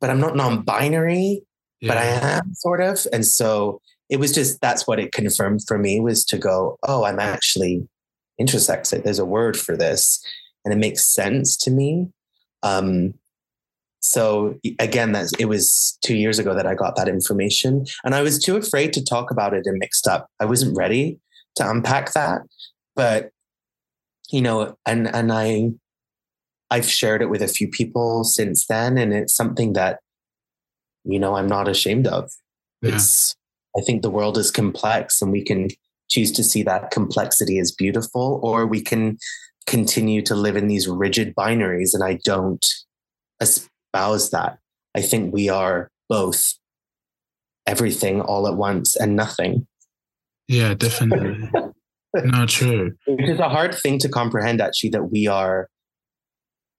Speaker 2: but I'm not non-binary. but I am sort of. And so it was just that's what it confirmed for me was to go, oh, I'm actually intersex. There's a word for this, and it makes sense to me. Um, so again, that it was two years ago that I got that information, and I was too afraid to talk about it and mixed up. I wasn't ready to unpack that, but you know, and and I I've shared it with a few people since then, and it's something that you know I'm not ashamed of. Yeah. It's I think the world is complex, and we can choose to see that complexity as beautiful, or we can continue to live in these rigid binaries. And I don't espouse that. I think we are both everything all at once and nothing.
Speaker 1: Yeah, definitely. no, true.
Speaker 2: Which is a hard thing to comprehend, actually, that we are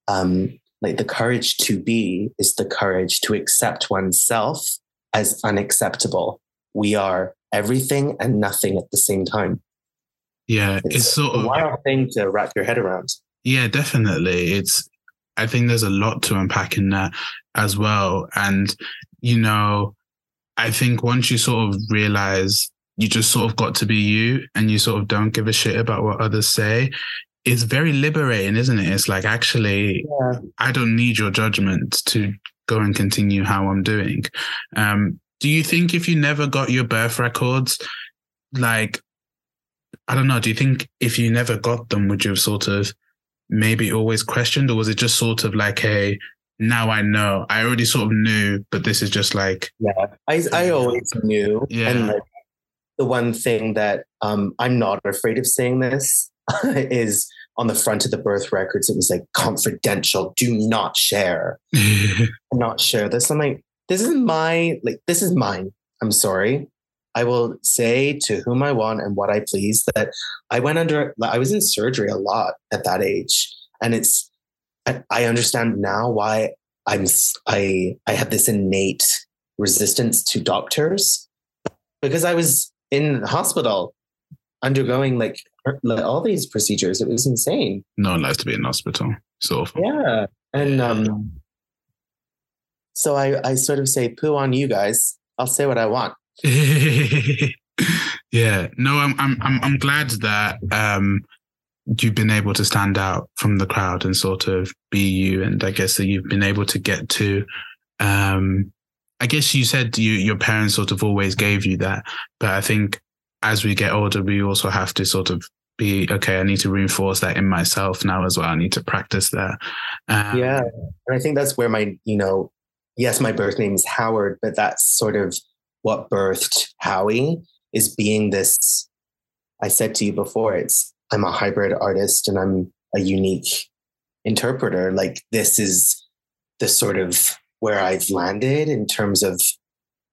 Speaker 2: um, like the courage to be is the courage to accept oneself as unacceptable. We are everything and nothing at the same time.
Speaker 1: Yeah, it's, it's sort of
Speaker 2: a wild thing to wrap your head around.
Speaker 1: Yeah, definitely. It's I think there's a lot to unpack in that as well. And, you know, I think once you sort of realize you just sort of got to be you and you sort of don't give a shit about what others say, it's very liberating, isn't it? It's like, actually, yeah. I don't need your judgment to go and continue how I'm doing. Um, do you think if you never got your birth records, like, I don't know, do you think if you never got them, would you have sort of maybe always questioned, or was it just sort of like, hey, now I know. I already sort of knew, but this is just like
Speaker 2: Yeah. I I always knew. Yeah. And like the one thing that um I'm not afraid of saying this is on the front of the birth records, it was like confidential, do not share. not share this. I'm like, this is my like this is mine. I'm sorry. I will say to whom I want and what I please that I went under I was in surgery a lot at that age. And it's I understand now why I'm I I have this innate resistance to doctors because I was in hospital undergoing like all these procedures. It was insane.
Speaker 1: No one likes to be in hospital. So
Speaker 2: yeah, and um, so I, I sort of say, poo on you guys. I'll say what I want.
Speaker 1: yeah. No, I'm I'm I'm I'm glad that um you've been able to stand out from the crowd and sort of be you. And I guess that you've been able to get to um I guess you said you your parents sort of always gave you that. But I think as we get older, we also have to sort of be okay. I need to reinforce that in myself now as well. I need to practice that.
Speaker 2: Um, yeah, and I think that's where my you know yes, my birth name is Howard, but that's sort of what birthed Haui is being this. I said to you before, it's I'm a hybrid artist and I'm a unique interpreter. Like this is the sort of where I've landed in terms of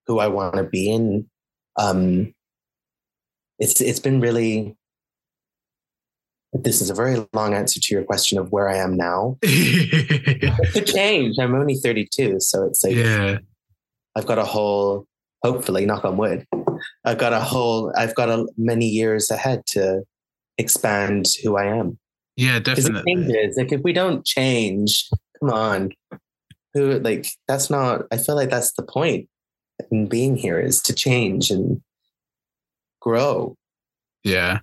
Speaker 2: who I want to be in. Um, it's it's been really this is a very long answer to your question of where I am now. it could change. I'm only 32, so it's like
Speaker 1: yeah.
Speaker 2: I've got a whole, hopefully, knock on wood. I've got a whole, I've got a, many years ahead to expand who I am.
Speaker 1: Yeah, definitely.
Speaker 2: Changes. Like if we don't change, come on, who like that's not. I feel like that's the point in being here is to change and grow.
Speaker 1: Yeah,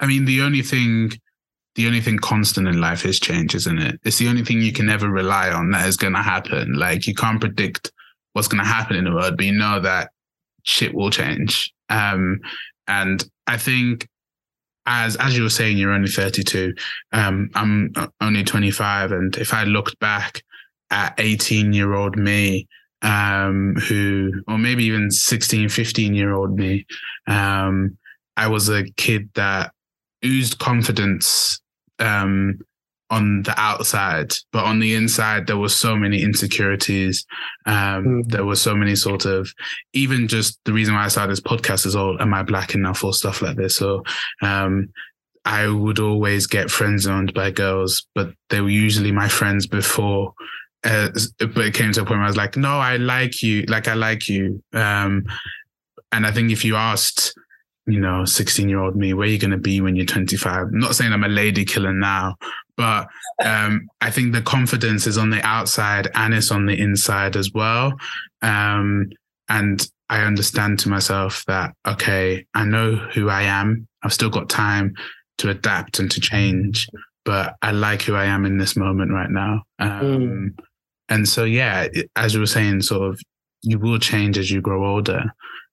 Speaker 1: I mean the only thing the only thing constant in life is change, isn't it? It's the only thing you can never rely on that is going to happen. Like you can't predict what's going to happen in the world, but you know that shit will change. Um, and I think as as you were saying, you're only 32. Um, I'm only 25, and if I looked back at 18 year old me, um, who, or maybe even 16, 15 year old me, um, I was a kid that oozed confidence um, on the outside, but on the inside, there were so many insecurities. Um, mm. There were so many sort of, even just the reason why I started this podcast is all, am I black enough or stuff like this? So, um, I would always get friend zoned by girls, but they were usually my friends before. Uh, but it came to a point where I was like, no, I like you. Like, I like you. Um, and I think if you asked, you know, 16 year old me, where are you going to be when you're 25? I'm not saying I'm a lady killer now, but um, I think the confidence is on the outside and it's on the inside as well. Um, and I understand to myself that, okay, I know who I am. I've still got time to adapt and to change, but I like who I am in this moment right now. Um, mm. And so, yeah, as you were saying, sort of, you will change as you grow older.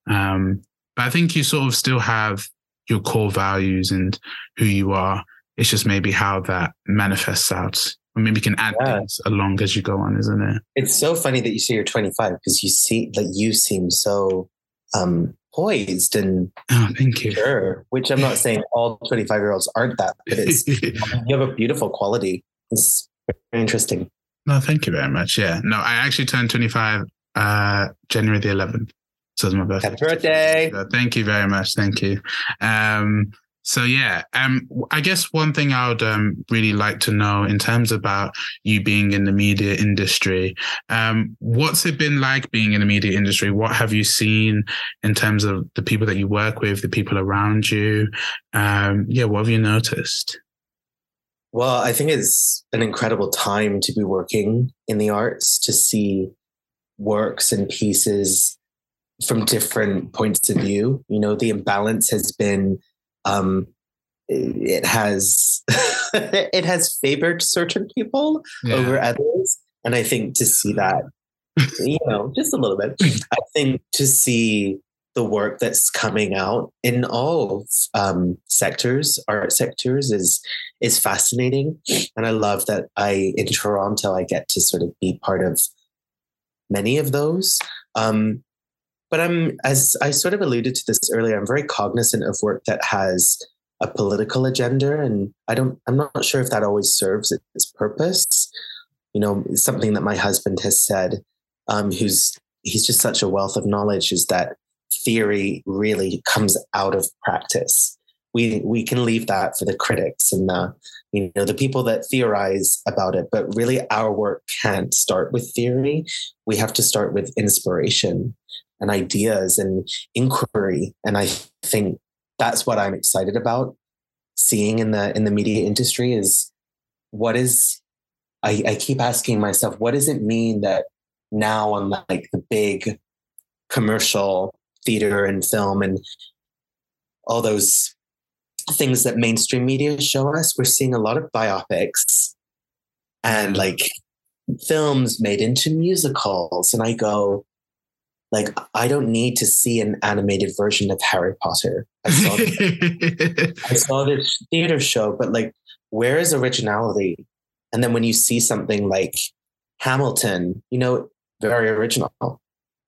Speaker 1: Um, but I think you sort of still have your core values and who you are. It's just maybe how that manifests out. Or maybe you can add yeah. things along as you go on, isn't it?
Speaker 2: It's so funny that you say you're 25 because you see, like, you seem so um, poised and
Speaker 1: oh, thank you.
Speaker 2: Sure, which I'm not saying all 25 year olds aren't that, but it's you have a beautiful quality. It's very interesting.
Speaker 1: No, thank you very much. Yeah, no, I actually turned 25 uh, January the 11th. So it's my birthday.
Speaker 2: Happy birthday.
Speaker 1: Thank you very much. Thank you. Um, so yeah, um, I guess one thing I would um, really like to know in terms about you being in the media industry, um, what's it been like being in the media industry? What have you seen in terms of the people that you work with, the people around you? Um, yeah, what have you noticed?
Speaker 2: Well, I think it's an incredible time to be working in the arts to see works and pieces from different points of view. You know, the imbalance has been um, it has it has favored certain people yeah. over others, and I think to see that, you know, just a little bit. I think to see the work that's coming out in all um, sectors, art sectors, is is fascinating, and I love that I in Toronto I get to sort of be part of many of those. Um, but I'm, as I sort of alluded to this earlier, I'm very cognizant of work that has a political agenda, and I don't, I'm not sure if that always serves its purpose. You know, something that my husband has said, um, who's he's just such a wealth of knowledge, is that theory really comes out of practice. We we can leave that for the critics and the you know the people that theorize about it, but really our work can't start with theory. We have to start with inspiration and ideas and inquiry. And I think that's what I'm excited about seeing in the in the media industry is what is I, I keep asking myself, what does it mean that now on like the big commercial theater and film and all those things that mainstream media show us, we're seeing a lot of biopics and like films made into musicals. And I go, like I don't need to see an animated version of Harry Potter. I saw, this, I saw this theater show, but like, where is originality? And then when you see something like Hamilton, you know, very original.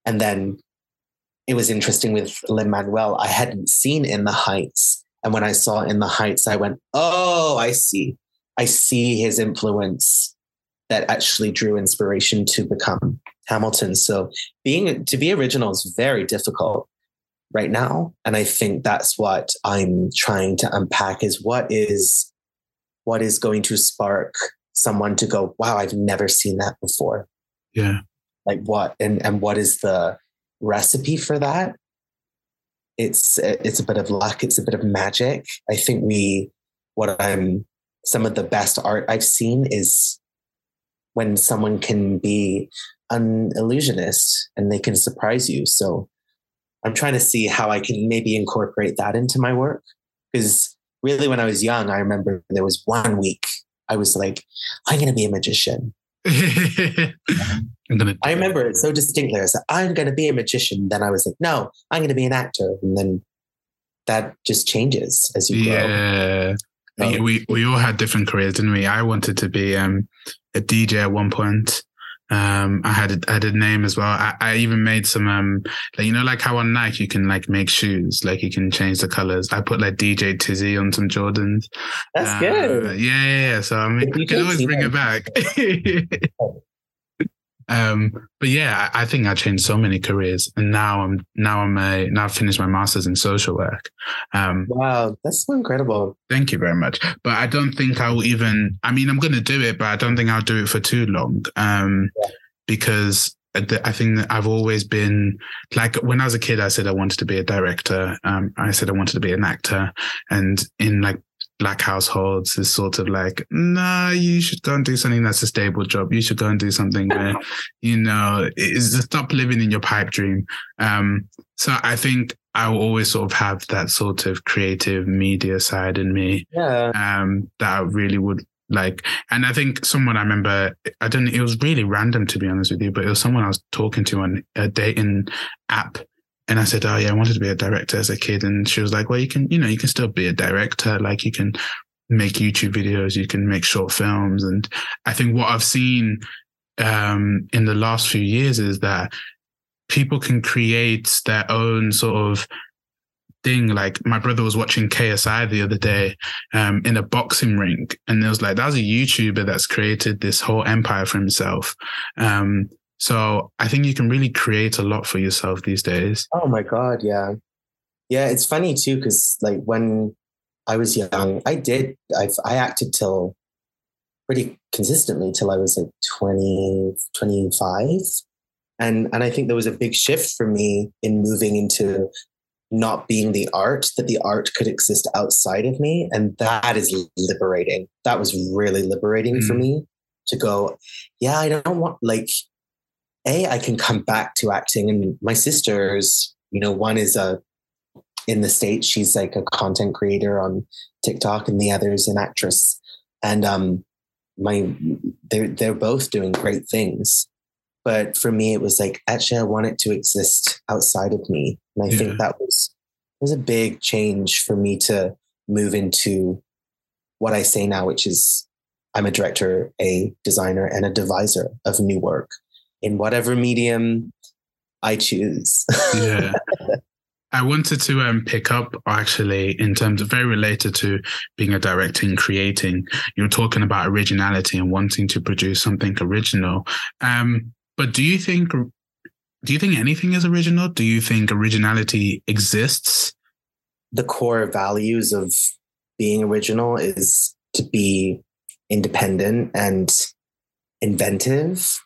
Speaker 2: And then it was interesting with Lin Manuel. I hadn't seen In the Heights. And when I saw In the Heights, I went, oh, I see. I see his influence that actually drew inspiration to become Hamilton. So being to be original is very difficult right now. And I think that's what I'm trying to unpack is what is what is going to spark someone to go, wow, I've never seen that before.
Speaker 1: Yeah.
Speaker 2: Like what and and what is the recipe for that? It's it's a bit of luck, it's a bit of magic. I think we what I'm some of the best art I've seen is when someone can be an illusionist and they can surprise you. So I'm trying to see how I can maybe incorporate that into my work. Because really, when I was young, I remember there was one week I was like, I'm going to be a magician. I remember it so distinctly. I said, I'm going to be a magician. Then I was like, no, I'm going to be an actor. And then that just changes as you
Speaker 1: grow. Yeah. Um, we, we all had different careers, didn't we? I wanted to be um, a DJ at one point. Um, I had a, I had a name as well. I, I even made some um, like you know, like how on Nike you can like make shoes, like you can change the colors. I put like DJ Tizzy on some Jordans.
Speaker 2: That's uh, good.
Speaker 1: Yeah, yeah, yeah. So I mean, you can always bring it back. Um, but yeah, I, I, think I changed so many careers, and now I'm now I'm a now I've finished my masters in social work. Um,
Speaker 2: wow, that's so incredible.
Speaker 1: Thank you very much. But I don't think I will even. I mean, I'm going to do it, but I don't think I'll do it for too long. Um, yeah. because I think that I've always been like when I was a kid, I said I wanted to be a director. Um, I said I wanted to be an actor, and in like black households is sort of like, nah, you should go and do something that's a stable job. You should go and do something where, you know, is stop living in your pipe dream. Um, so I think I will always sort of have that sort of creative media side in me.
Speaker 2: Yeah.
Speaker 1: Um, that I really would like, and I think someone I remember, I don't it was really random to be honest with you, but it was someone I was talking to on a dating app and I said, Oh yeah, I wanted to be a director as a kid. And she was like, Well, you can, you know, you can still be a director. Like you can make YouTube videos, you can make short films. And I think what I've seen um, in the last few years is that people can create their own sort of thing. Like my brother was watching KSI the other day um, in a boxing ring, and it was like that was a YouTuber that's created this whole empire for himself. Um, so I think you can really create a lot for yourself these days.
Speaker 2: Oh my God. Yeah. Yeah. It's funny too, because like when I was young, I did, I've, I acted till pretty consistently till I was like 20, 25. And, and I think there was a big shift for me in moving into not being the art, that the art could exist outside of me. And that is liberating. That was really liberating mm. for me to go, yeah, I don't want, like, a I can come back to acting. And my sisters, you know, one is a in the states. She's like a content creator on TikTok, and the other is an actress. And um, my they're they're both doing great things. But for me, it was like actually I want it to exist outside of me, and I yeah. think that was was a big change for me to move into what I say now, which is I'm a director, a designer, and a deviser of new work in whatever medium I choose.
Speaker 1: yeah. I wanted to um, pick up actually in terms of very related to being a director and creating. You're talking about originality and wanting to produce something original. Um, but do you think do you think anything is original? Do you think originality exists?
Speaker 2: The core values of being original is to be independent and inventive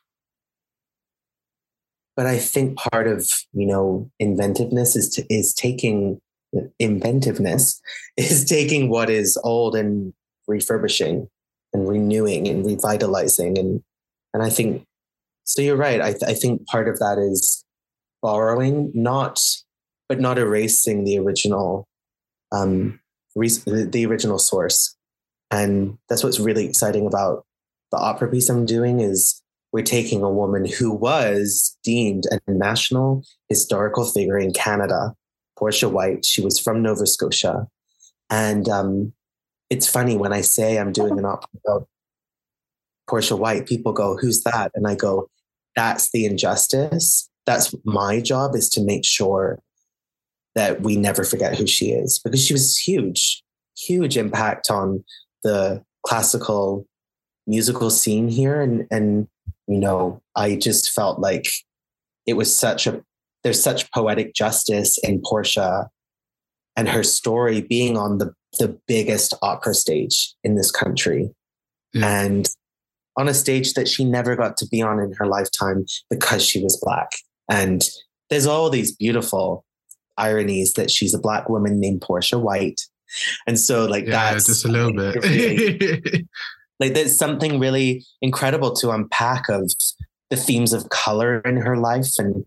Speaker 2: but I think part of you know inventiveness is to, is taking inventiveness is taking what is old and refurbishing and renewing and revitalizing. And and I think so you're right. I, th- I think part of that is borrowing not but not erasing the original um the original source. And that's what's really exciting about the opera piece I'm doing is we're taking a woman who was deemed a national historical figure in Canada, Portia White. She was from Nova Scotia. And um, it's funny when I say I'm doing an opera about Portia White, people go, Who's that? And I go, That's the injustice. That's my job is to make sure that we never forget who she is because she was huge, huge impact on the classical musical scene here. And, and you know, I just felt like it was such a there's such poetic justice in Portia and her story being on the the biggest opera stage in this country. Yeah. And on a stage that she never got to be on in her lifetime because she was black. And there's all these beautiful ironies that she's a black woman named Portia White. And so like
Speaker 1: yeah, that's just a little bit.
Speaker 2: Like there's something really incredible to unpack of the themes of color in her life. And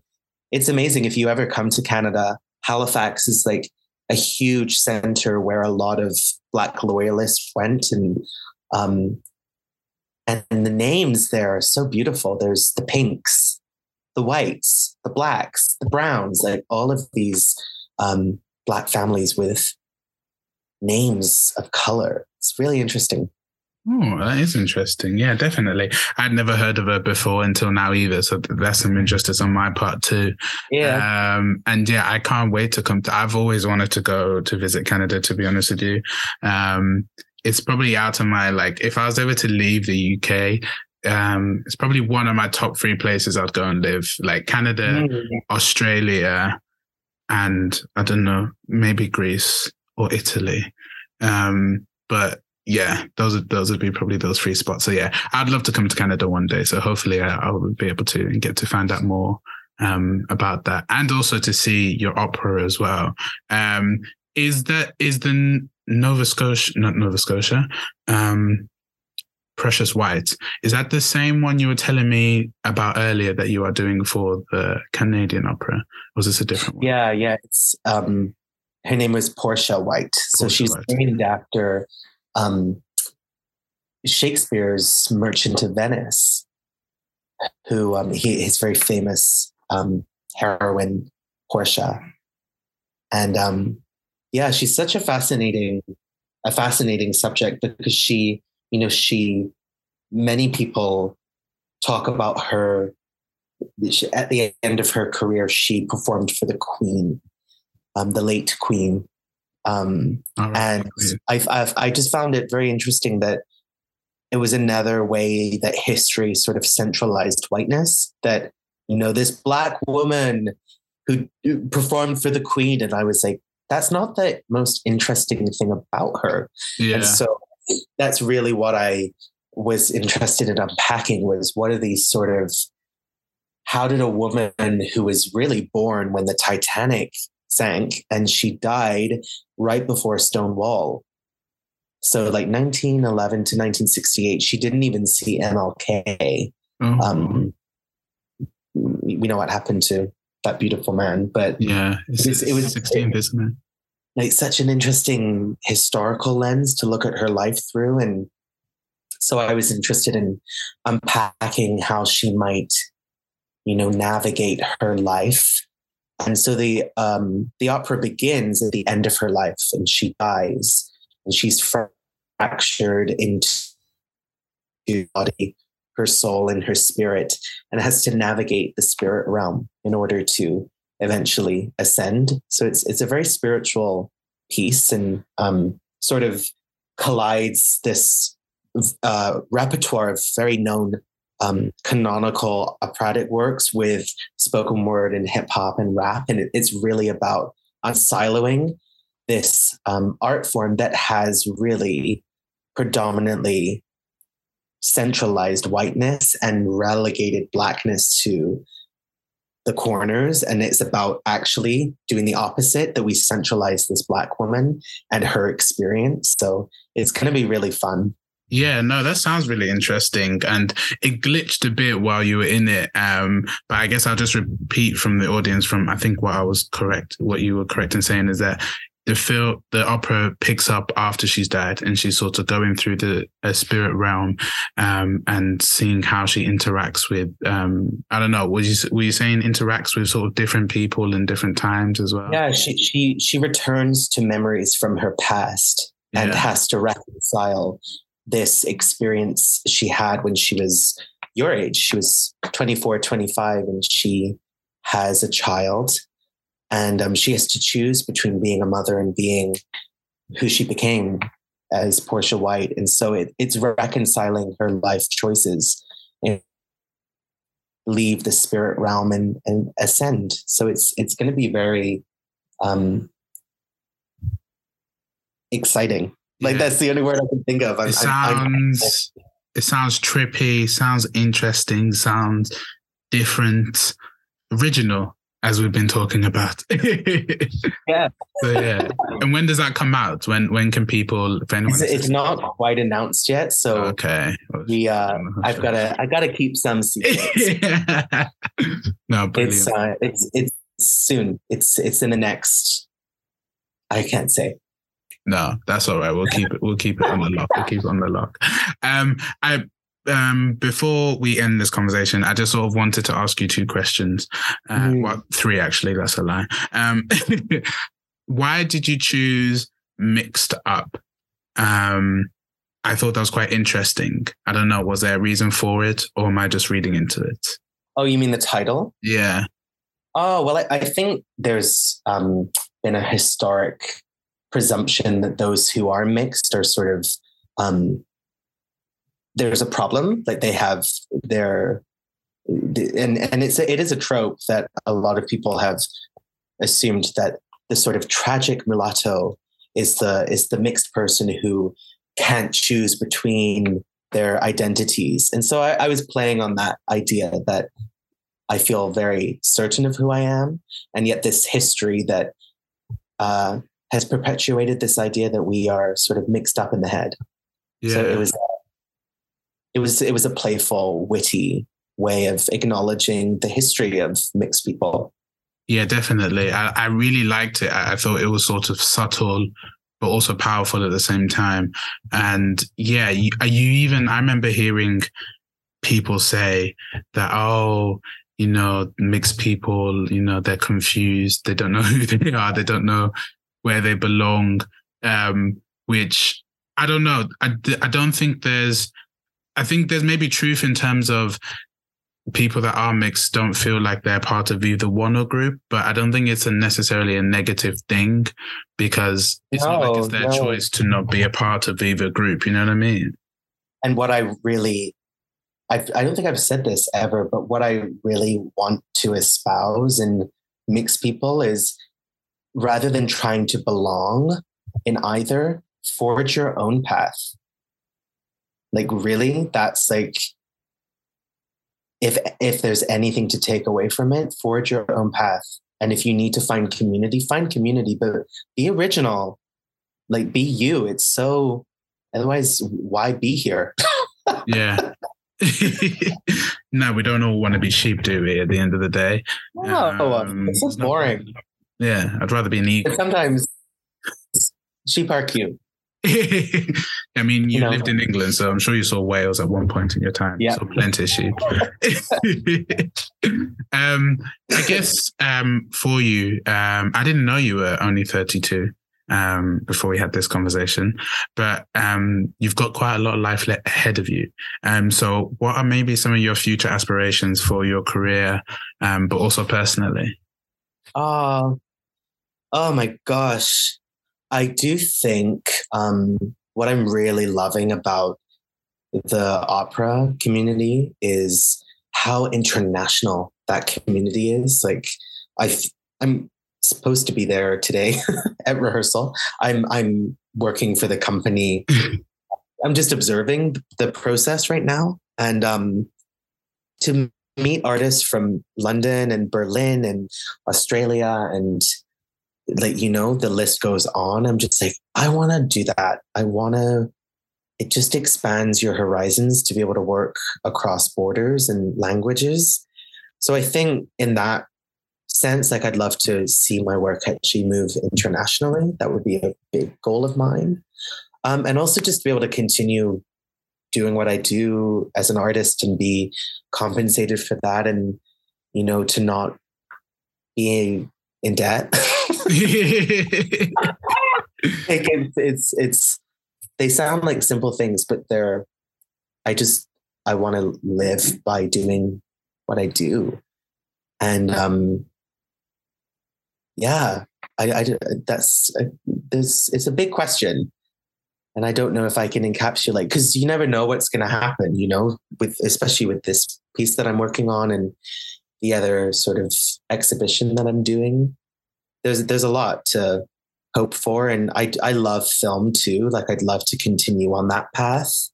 Speaker 2: it's amazing if you ever come to Canada, Halifax is like a huge center where a lot of black loyalists went and um and the names there are so beautiful. There's the pinks, the whites, the blacks, the browns, like all of these um, black families with names of color. It's really interesting.
Speaker 1: Oh, that is interesting. Yeah, definitely. I'd never heard of her before until now either. So that's some interest on my part too.
Speaker 2: Yeah.
Speaker 1: Um, and yeah, I can't wait to come to, I've always wanted to go to visit Canada, to be honest with you. Um, it's probably out of my, like, if I was ever to leave the UK, um, it's probably one of my top three places I'd go and live, like Canada, mm. Australia, and I don't know, maybe Greece or Italy. Um, but yeah, those are those would be probably those three spots. So yeah, I'd love to come to Canada one day. So hopefully I, I will be able to and get to find out more um, about that, and also to see your opera as well. Um, is that is the Nova Scotia, not Nova Scotia, um, Precious White. Is that the same one you were telling me about earlier that you are doing for the Canadian Opera? Or was this a different one?
Speaker 2: Yeah, yeah. It's um, her name was Portia White. so she's
Speaker 1: White.
Speaker 2: named after um, Shakespeare's Merchant of Venice, who um, he his very famous um, heroine Portia, and um, yeah, she's such a fascinating a fascinating subject because she, you know, she many people talk about her at the end of her career she performed for the queen um, the late queen um,
Speaker 1: right.
Speaker 2: and I've, I've i just found it very interesting that it was another way that history sort of centralized whiteness that you know this black woman who performed for the queen and i was like that's not the most interesting thing about her
Speaker 1: yeah.
Speaker 2: and so that's really what I was interested in unpacking was what are these sort of how did a woman who was really born when the Titanic sank and she died right before Stonewall. So like 1911 to 1968, she didn't even see MLK.
Speaker 1: Oh,
Speaker 2: Um, we know what happened to that beautiful man, but
Speaker 1: yeah. It's,
Speaker 2: it was- it was-
Speaker 1: 16, isn't it?
Speaker 2: like such an interesting historical lens to look at her life through and so i was interested in unpacking how she might you know navigate her life and so the um the opera begins at the end of her life and she dies and she's fractured into her body her soul and her spirit and has to navigate the spirit realm in order to eventually ascend. So it's it's a very spiritual piece and um, sort of collides this uh, repertoire of very known um, canonical operatic works with spoken word and hip hop and rap, and it, it's really about unsiloing this um, art form that has really predominantly centralized whiteness and relegated blackness to the corners. And it's about actually doing the opposite that we centralize this black woman and her experience. So it's going to be really fun
Speaker 1: Yeah, no, that sounds really interesting. And it glitched a bit while you were in it. Um, but I guess I'll just repeat from the audience from I think what I was correct, what you were correct in saying is that the film the opera picks up after she's died and she's sort of going through the a spirit realm um, and seeing how she interacts with um, I don't know, was you were you saying interacts with sort of different people in different times as well?
Speaker 2: yeah she she she returns to memories from her past and
Speaker 1: Yeah.
Speaker 2: has to reconcile this experience she had when she was your age she was 24 25 and she has a child and um, she has to choose between being a mother and being who she became as Portia White. And so it, it's reconciling her life choices and leave the spirit realm and, and ascend. So it's it's going to be very um, exciting. Like
Speaker 1: Yeah.
Speaker 2: that's the only word I can think of. I'm,
Speaker 1: it
Speaker 2: I'm- I'm-
Speaker 1: sounds it sounds trippy, sounds interesting, sounds different, original, as we've been talking about.
Speaker 2: Yeah.
Speaker 1: So yeah. And when does that come out? When when can people if anyone
Speaker 2: it's, it's not quite announced yet. So
Speaker 1: Okay.
Speaker 2: we uh, I've got to I got to keep some secrets.
Speaker 1: no, brilliant.
Speaker 2: it's uh, it's it's soon. It's it's in the next. I can't say.
Speaker 1: No, that's all right. We'll keep it. We'll keep it on the lock. We'll keep it on the lock. Um, I um before we end this conversation, I just sort of wanted to ask you two questions. Uh,
Speaker 2: Mm.
Speaker 1: Well, three actually. That's a lie. Um, why did you choose mixed up? Um, I thought that was quite interesting. I don't know. Was there a reason for it, or am I just reading into it?
Speaker 2: Oh, you mean the title?
Speaker 1: Yeah.
Speaker 2: Oh well, I, I think there's um, been a historic presumption that those who are mixed are sort of um, there's a problem. Like they have their and and it's a, it is a trope that a lot of people have assumed that the sort of tragic mulatto is the is the mixed person who can't choose between their identities. And so I, I was playing on that idea that I feel very certain of who I am, and yet this history that uh, has perpetuated this idea that we are sort of mixed up in the head.
Speaker 1: Yeah.
Speaker 2: So it was it was it was a playful, witty way of acknowledging the history of mixed people.
Speaker 1: Yeah, definitely. I, I really liked it. I, I thought it was sort of subtle, but also powerful at the same time. And yeah, you, uh, you even, I remember hearing people say that, oh, you know, mixed people, you know, they're confused. They don't know who they are. They don't know where they belong. Um, which I don't know. I, I don't think there's, I think there's maybe truth in terms of people that are mixed don't feel like they're part of either one or group, but I don't think it's a necessarily a negative thing because it's no, not like it's their no. choice to not be a part of either group. You know what I mean?
Speaker 2: And what I really, I, I don't think I've said this ever, but what I really want to espouse in mixed people is rather than trying to belong in either, forge your own path. Like, really, that's like if if there's anything to take away from it, forge your own path. And if you need to find community, find community, but be original. Like be you. It's so otherwise why be here?
Speaker 1: yeah. no, we don't all want to be sheep, do we? At the end of the day,
Speaker 2: no, um, it's so boring.
Speaker 1: Yeah, I'd rather be an eagle.
Speaker 2: Sometimes sheep are cute.
Speaker 1: I mean, you lived in England, so I'm sure you saw Wales at one point in your time.
Speaker 2: Yeah,
Speaker 1: so plenty of sheep. um, I guess um, for you, um, I didn't know you were only 32 um, before we had this conversation, but um, you've got quite a lot of life ahead of you. Um, so, what are maybe some of your future aspirations for your career, um, but also personally?
Speaker 2: Oh, oh my gosh. I do think um, what I'm really loving about the opera community is how international that community is. Like, I, I'm supposed to be there today at rehearsal. I'm I'm working for the company. I'm just observing the process right now, and um, to meet artists from London and Berlin and Australia and like you know the list goes on. I'm just like i want to do that. I want to it just expands your horizons to be able to work across borders and languages. So i think in that sense like i'd love to see my work actually move internationally. That would be a big goal of mine. Um, and also just to be able to continue doing what i do as an artist and be compensated for that and you know to not be in debt it's, it's it's they sound like simple things, but they're. I just I want to live by doing what I do, and um, yeah, I, I that's there's it's a big question, and I don't know if I can encapsulate because you never know what's going to happen. You know, with especially with this piece that I'm working on and the other sort of exhibition that I'm doing there's there's a lot to hope for, and I I love film too. Like I'd love to continue on that path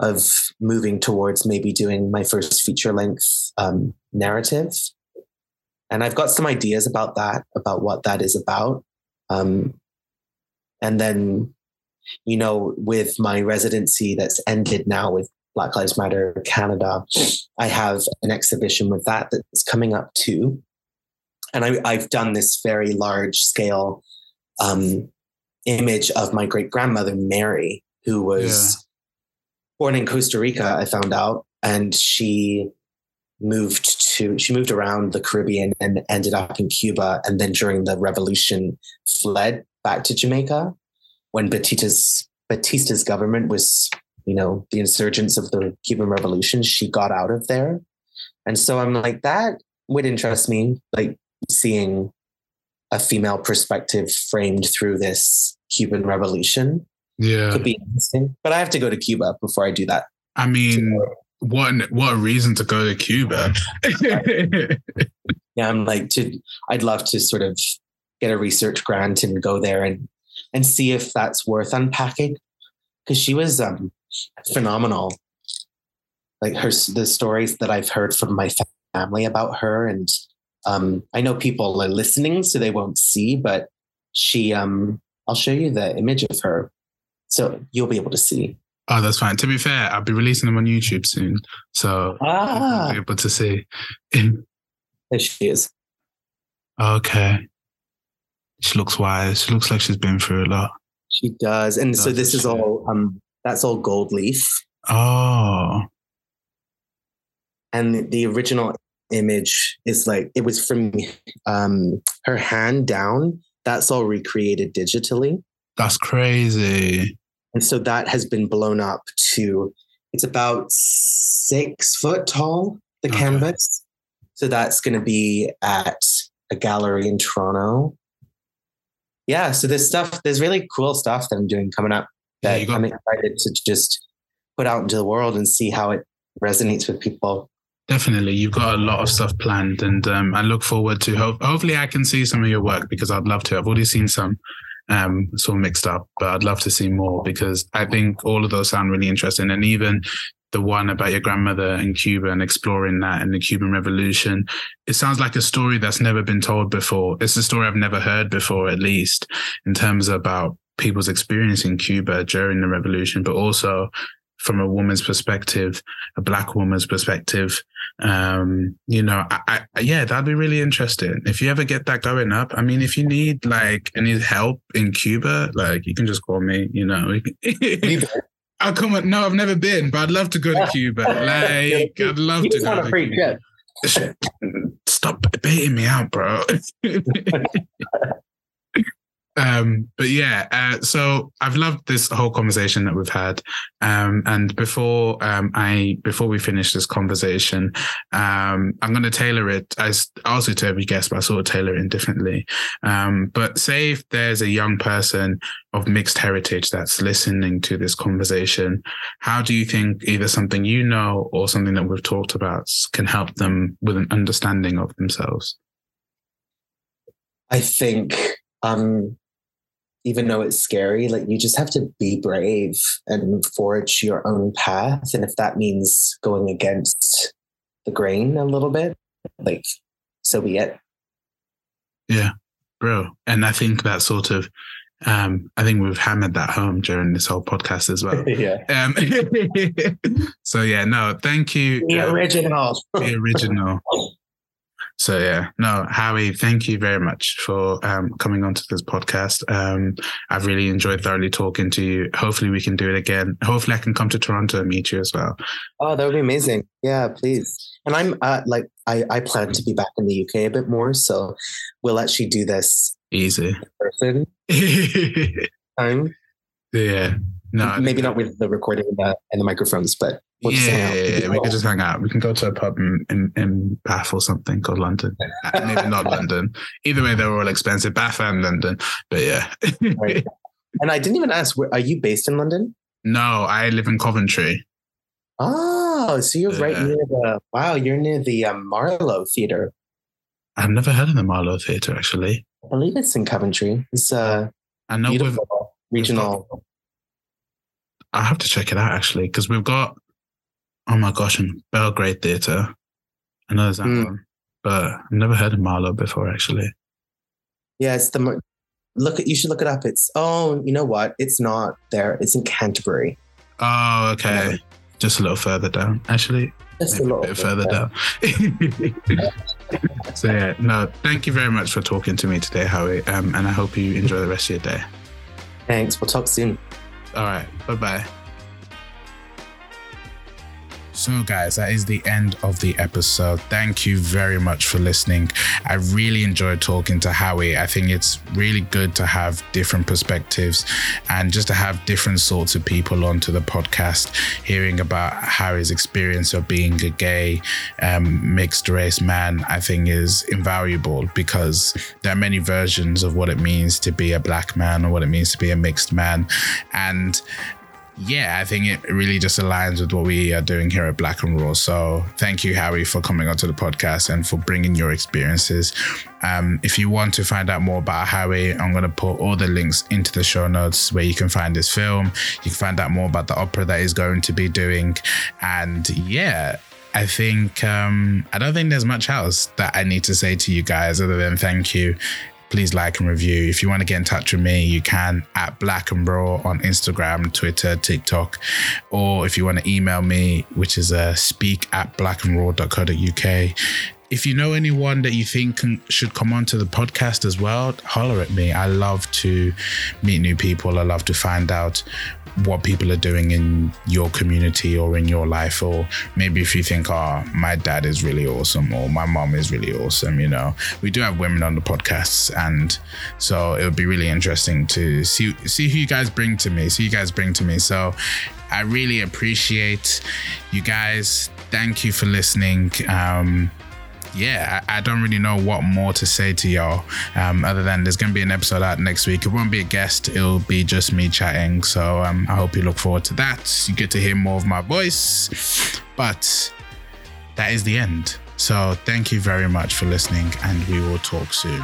Speaker 2: of moving towards maybe doing my first feature length um, narrative. And I've got some ideas about that, about what that is about. Um, and then, you know, with my residency that's ended now with Black Lives Matter Canada, I have an exhibition with that that's coming up too and I, have done this very large scale um, image of my great grandmother Mary, who was yeah. born in Costa Rica. I found out, and she moved to she moved around the Caribbean and ended up in Cuba, and then during the revolution fled back to Jamaica when Batista's Batista's government was you know the insurgents of the Cuban Revolution. She got out of there, and so I'm like that would interest me. Like seeing a female perspective framed through this Cuban revolution.
Speaker 1: Yeah.
Speaker 2: Could be interesting. But I have to go to Cuba before I do that.
Speaker 1: I mean, what what a reason to go to Cuba.
Speaker 2: yeah, I'm like to I'd love to sort of get a research grant and go there and and see if that's worth unpacking. Cause she was um phenomenal. Like her the stories that I've heard from my family about her and um, I know people are listening, so they won't see, but she um, I'll show you the image of her, so you'll be able to see.
Speaker 1: Oh, that's fine. To be fair, I'll be releasing them on YouTube soon, so
Speaker 2: Ah,
Speaker 1: I'll be able to see.
Speaker 2: there she is.
Speaker 1: okay, she looks wise. She looks like she's been through a lot.
Speaker 2: She does, and so
Speaker 1: Does
Speaker 2: this is all. Um, that's all gold leaf,
Speaker 1: Oh,
Speaker 2: and the original image is like it was from um her hand down. That's all recreated digitally.
Speaker 1: that's crazy.
Speaker 2: And so that has been blown up to it's about six foot tall, the
Speaker 1: Okay.
Speaker 2: canvas. So that's going to be at a gallery in Toronto. Yeah, so there's stuff, there's really cool stuff that I'm doing coming up that
Speaker 1: you got
Speaker 2: I'm excited to just put out into the world and see how it resonates with people.
Speaker 1: Definitely, you've got a lot of stuff planned, and um, I look forward to. Ho- hopefully, I can see some of your work because I'd love to. I've already seen some, um, of mixed up, but I'd love to see more because I think all of those sound really interesting, and even the one about your grandmother in Cuba and exploring that and the Cuban Revolution. It sounds like a story that's never been told before. It's a story I've never heard before, at least in terms about people's experience in Cuba during the revolution, but also from a woman's perspective, a black woman's perspective. Um, you know, I, I, yeah, that'd be really interesting. If you ever get that going up, I mean, if you need like any help in Cuba, like you can just call me, you know. I'll come on. No, I've never been, but I'd love to go to Cuba. Like, I'd love to go to Cuba. Stop baiting me out, bro. Um, but yeah, uh, so I've loved this whole conversation that we've had. Um, and before um, I before we finish this conversation, um, I'm going to tailor it I as also to every guest, but I sort of tailor it differently. Um, but say if there's a young person of mixed heritage that's listening to this conversation, how do you think either something you know or something that we've talked about can help them with an understanding of themselves?
Speaker 2: I think um, even though it's scary, like you just have to be brave and forge your own path. And if that means going against the grain a little bit, like so be it.
Speaker 1: Yeah, bro. And I think that sort of, um, I think we've hammered that home during this whole podcast as well.
Speaker 2: yeah.
Speaker 1: Um, so yeah, no, thank you.
Speaker 2: The
Speaker 1: uh,
Speaker 2: original.
Speaker 1: the original. So yeah, no, Haui, thank you very much for um, coming onto this podcast. Um, I've really enjoyed thoroughly talking to you. Hopefully, we can do it again. Hopefully, I can come to Toronto and meet you as well.
Speaker 2: Oh, that would be amazing. Yeah, please. And I'm uh, like, I, I plan to be back in the UK a bit more. So we'll actually do this
Speaker 1: Easy.
Speaker 2: person time.
Speaker 1: yeah. No,
Speaker 2: Maybe not with the recording and the, and the microphones, but we'll
Speaker 1: yeah, yeah, yeah, we could just hang out. We can go to a pub in, in, in Bath or something called London. Uh, Maybe not London. Either way, they're all expensive, Bath and London. But yeah.
Speaker 2: Right. And I didn't even ask, are you based in London?
Speaker 1: no, I live in Coventry.
Speaker 2: Oh, so you're right near the, wow, you're near the um, Marlowe Theatre.
Speaker 1: I've never heard of the Marlowe Theatre actually.
Speaker 2: I believe it's in Coventry. It's a
Speaker 1: I know
Speaker 2: beautiful regional.
Speaker 1: I have to check it out actually because we've got oh my gosh, in Belgrade Theatre. I know there's that
Speaker 2: Mm.
Speaker 1: one, but I've never heard of Marlowe before actually.
Speaker 2: Yeah, it's the, look at, you should look it up. It's, oh, you know what? It's not there. It's in Canterbury.
Speaker 1: Oh, okay. Just a little further down, actually.
Speaker 2: Just a
Speaker 1: a
Speaker 2: little
Speaker 1: bit further down. so yeah, no, thank you very much for talking to me today, Haui. Um, and I hope you enjoy the rest of your day.
Speaker 2: Thanks. We'll talk soon.
Speaker 1: All right, bye bye. So, guys, that is the end of the episode. Thank you very much for listening. I really enjoyed talking to Haui. I think it's really good to have different perspectives and just to have different sorts of people onto the podcast, hearing about Haui's experience of being a gay, um, mixed race man, I think is invaluable because there are many versions of what it means to be a black man or what it means to be a mixed man. And yeah, I think it really just aligns with what we are doing here at Black and Raw. So thank you, Haui, for coming onto the podcast and for bringing your experiences. Um, if you want to find out more about Haui, I'm going to put all the links into the show notes where you can find his film. You can find out more about the opera that he's going to be doing. And yeah, I think um, I don't think there's much else that I need to say to you guys other than thank you. Please like and review. If you want to get in touch with me, you can at Black and Raw on Instagram, Twitter, TikTok, or if you want to email me, which is uh, speak at blackandraww.co.uk. If you know anyone that you think can, should come onto the podcast as well, holler at me. I love to meet new people. I love to find out what people are doing in your community or in your life. Or maybe if you think, oh, my dad is really awesome or my mom is really awesome, you know, we do have women on the podcasts. And so it would be really interesting to see, see who you guys bring to me, see you guys bring to me. So I really appreciate you guys. Thank you for listening. Um, yeah, I, I, don't really know what more to say to y'all um, other than there's going to be an episode out next week. It won't be a guest, it'll be just me chatting. So um, I hope you look forward to that. You get to hear more of my voice. But that is the end. So thank you very much for listening, and we will talk soon.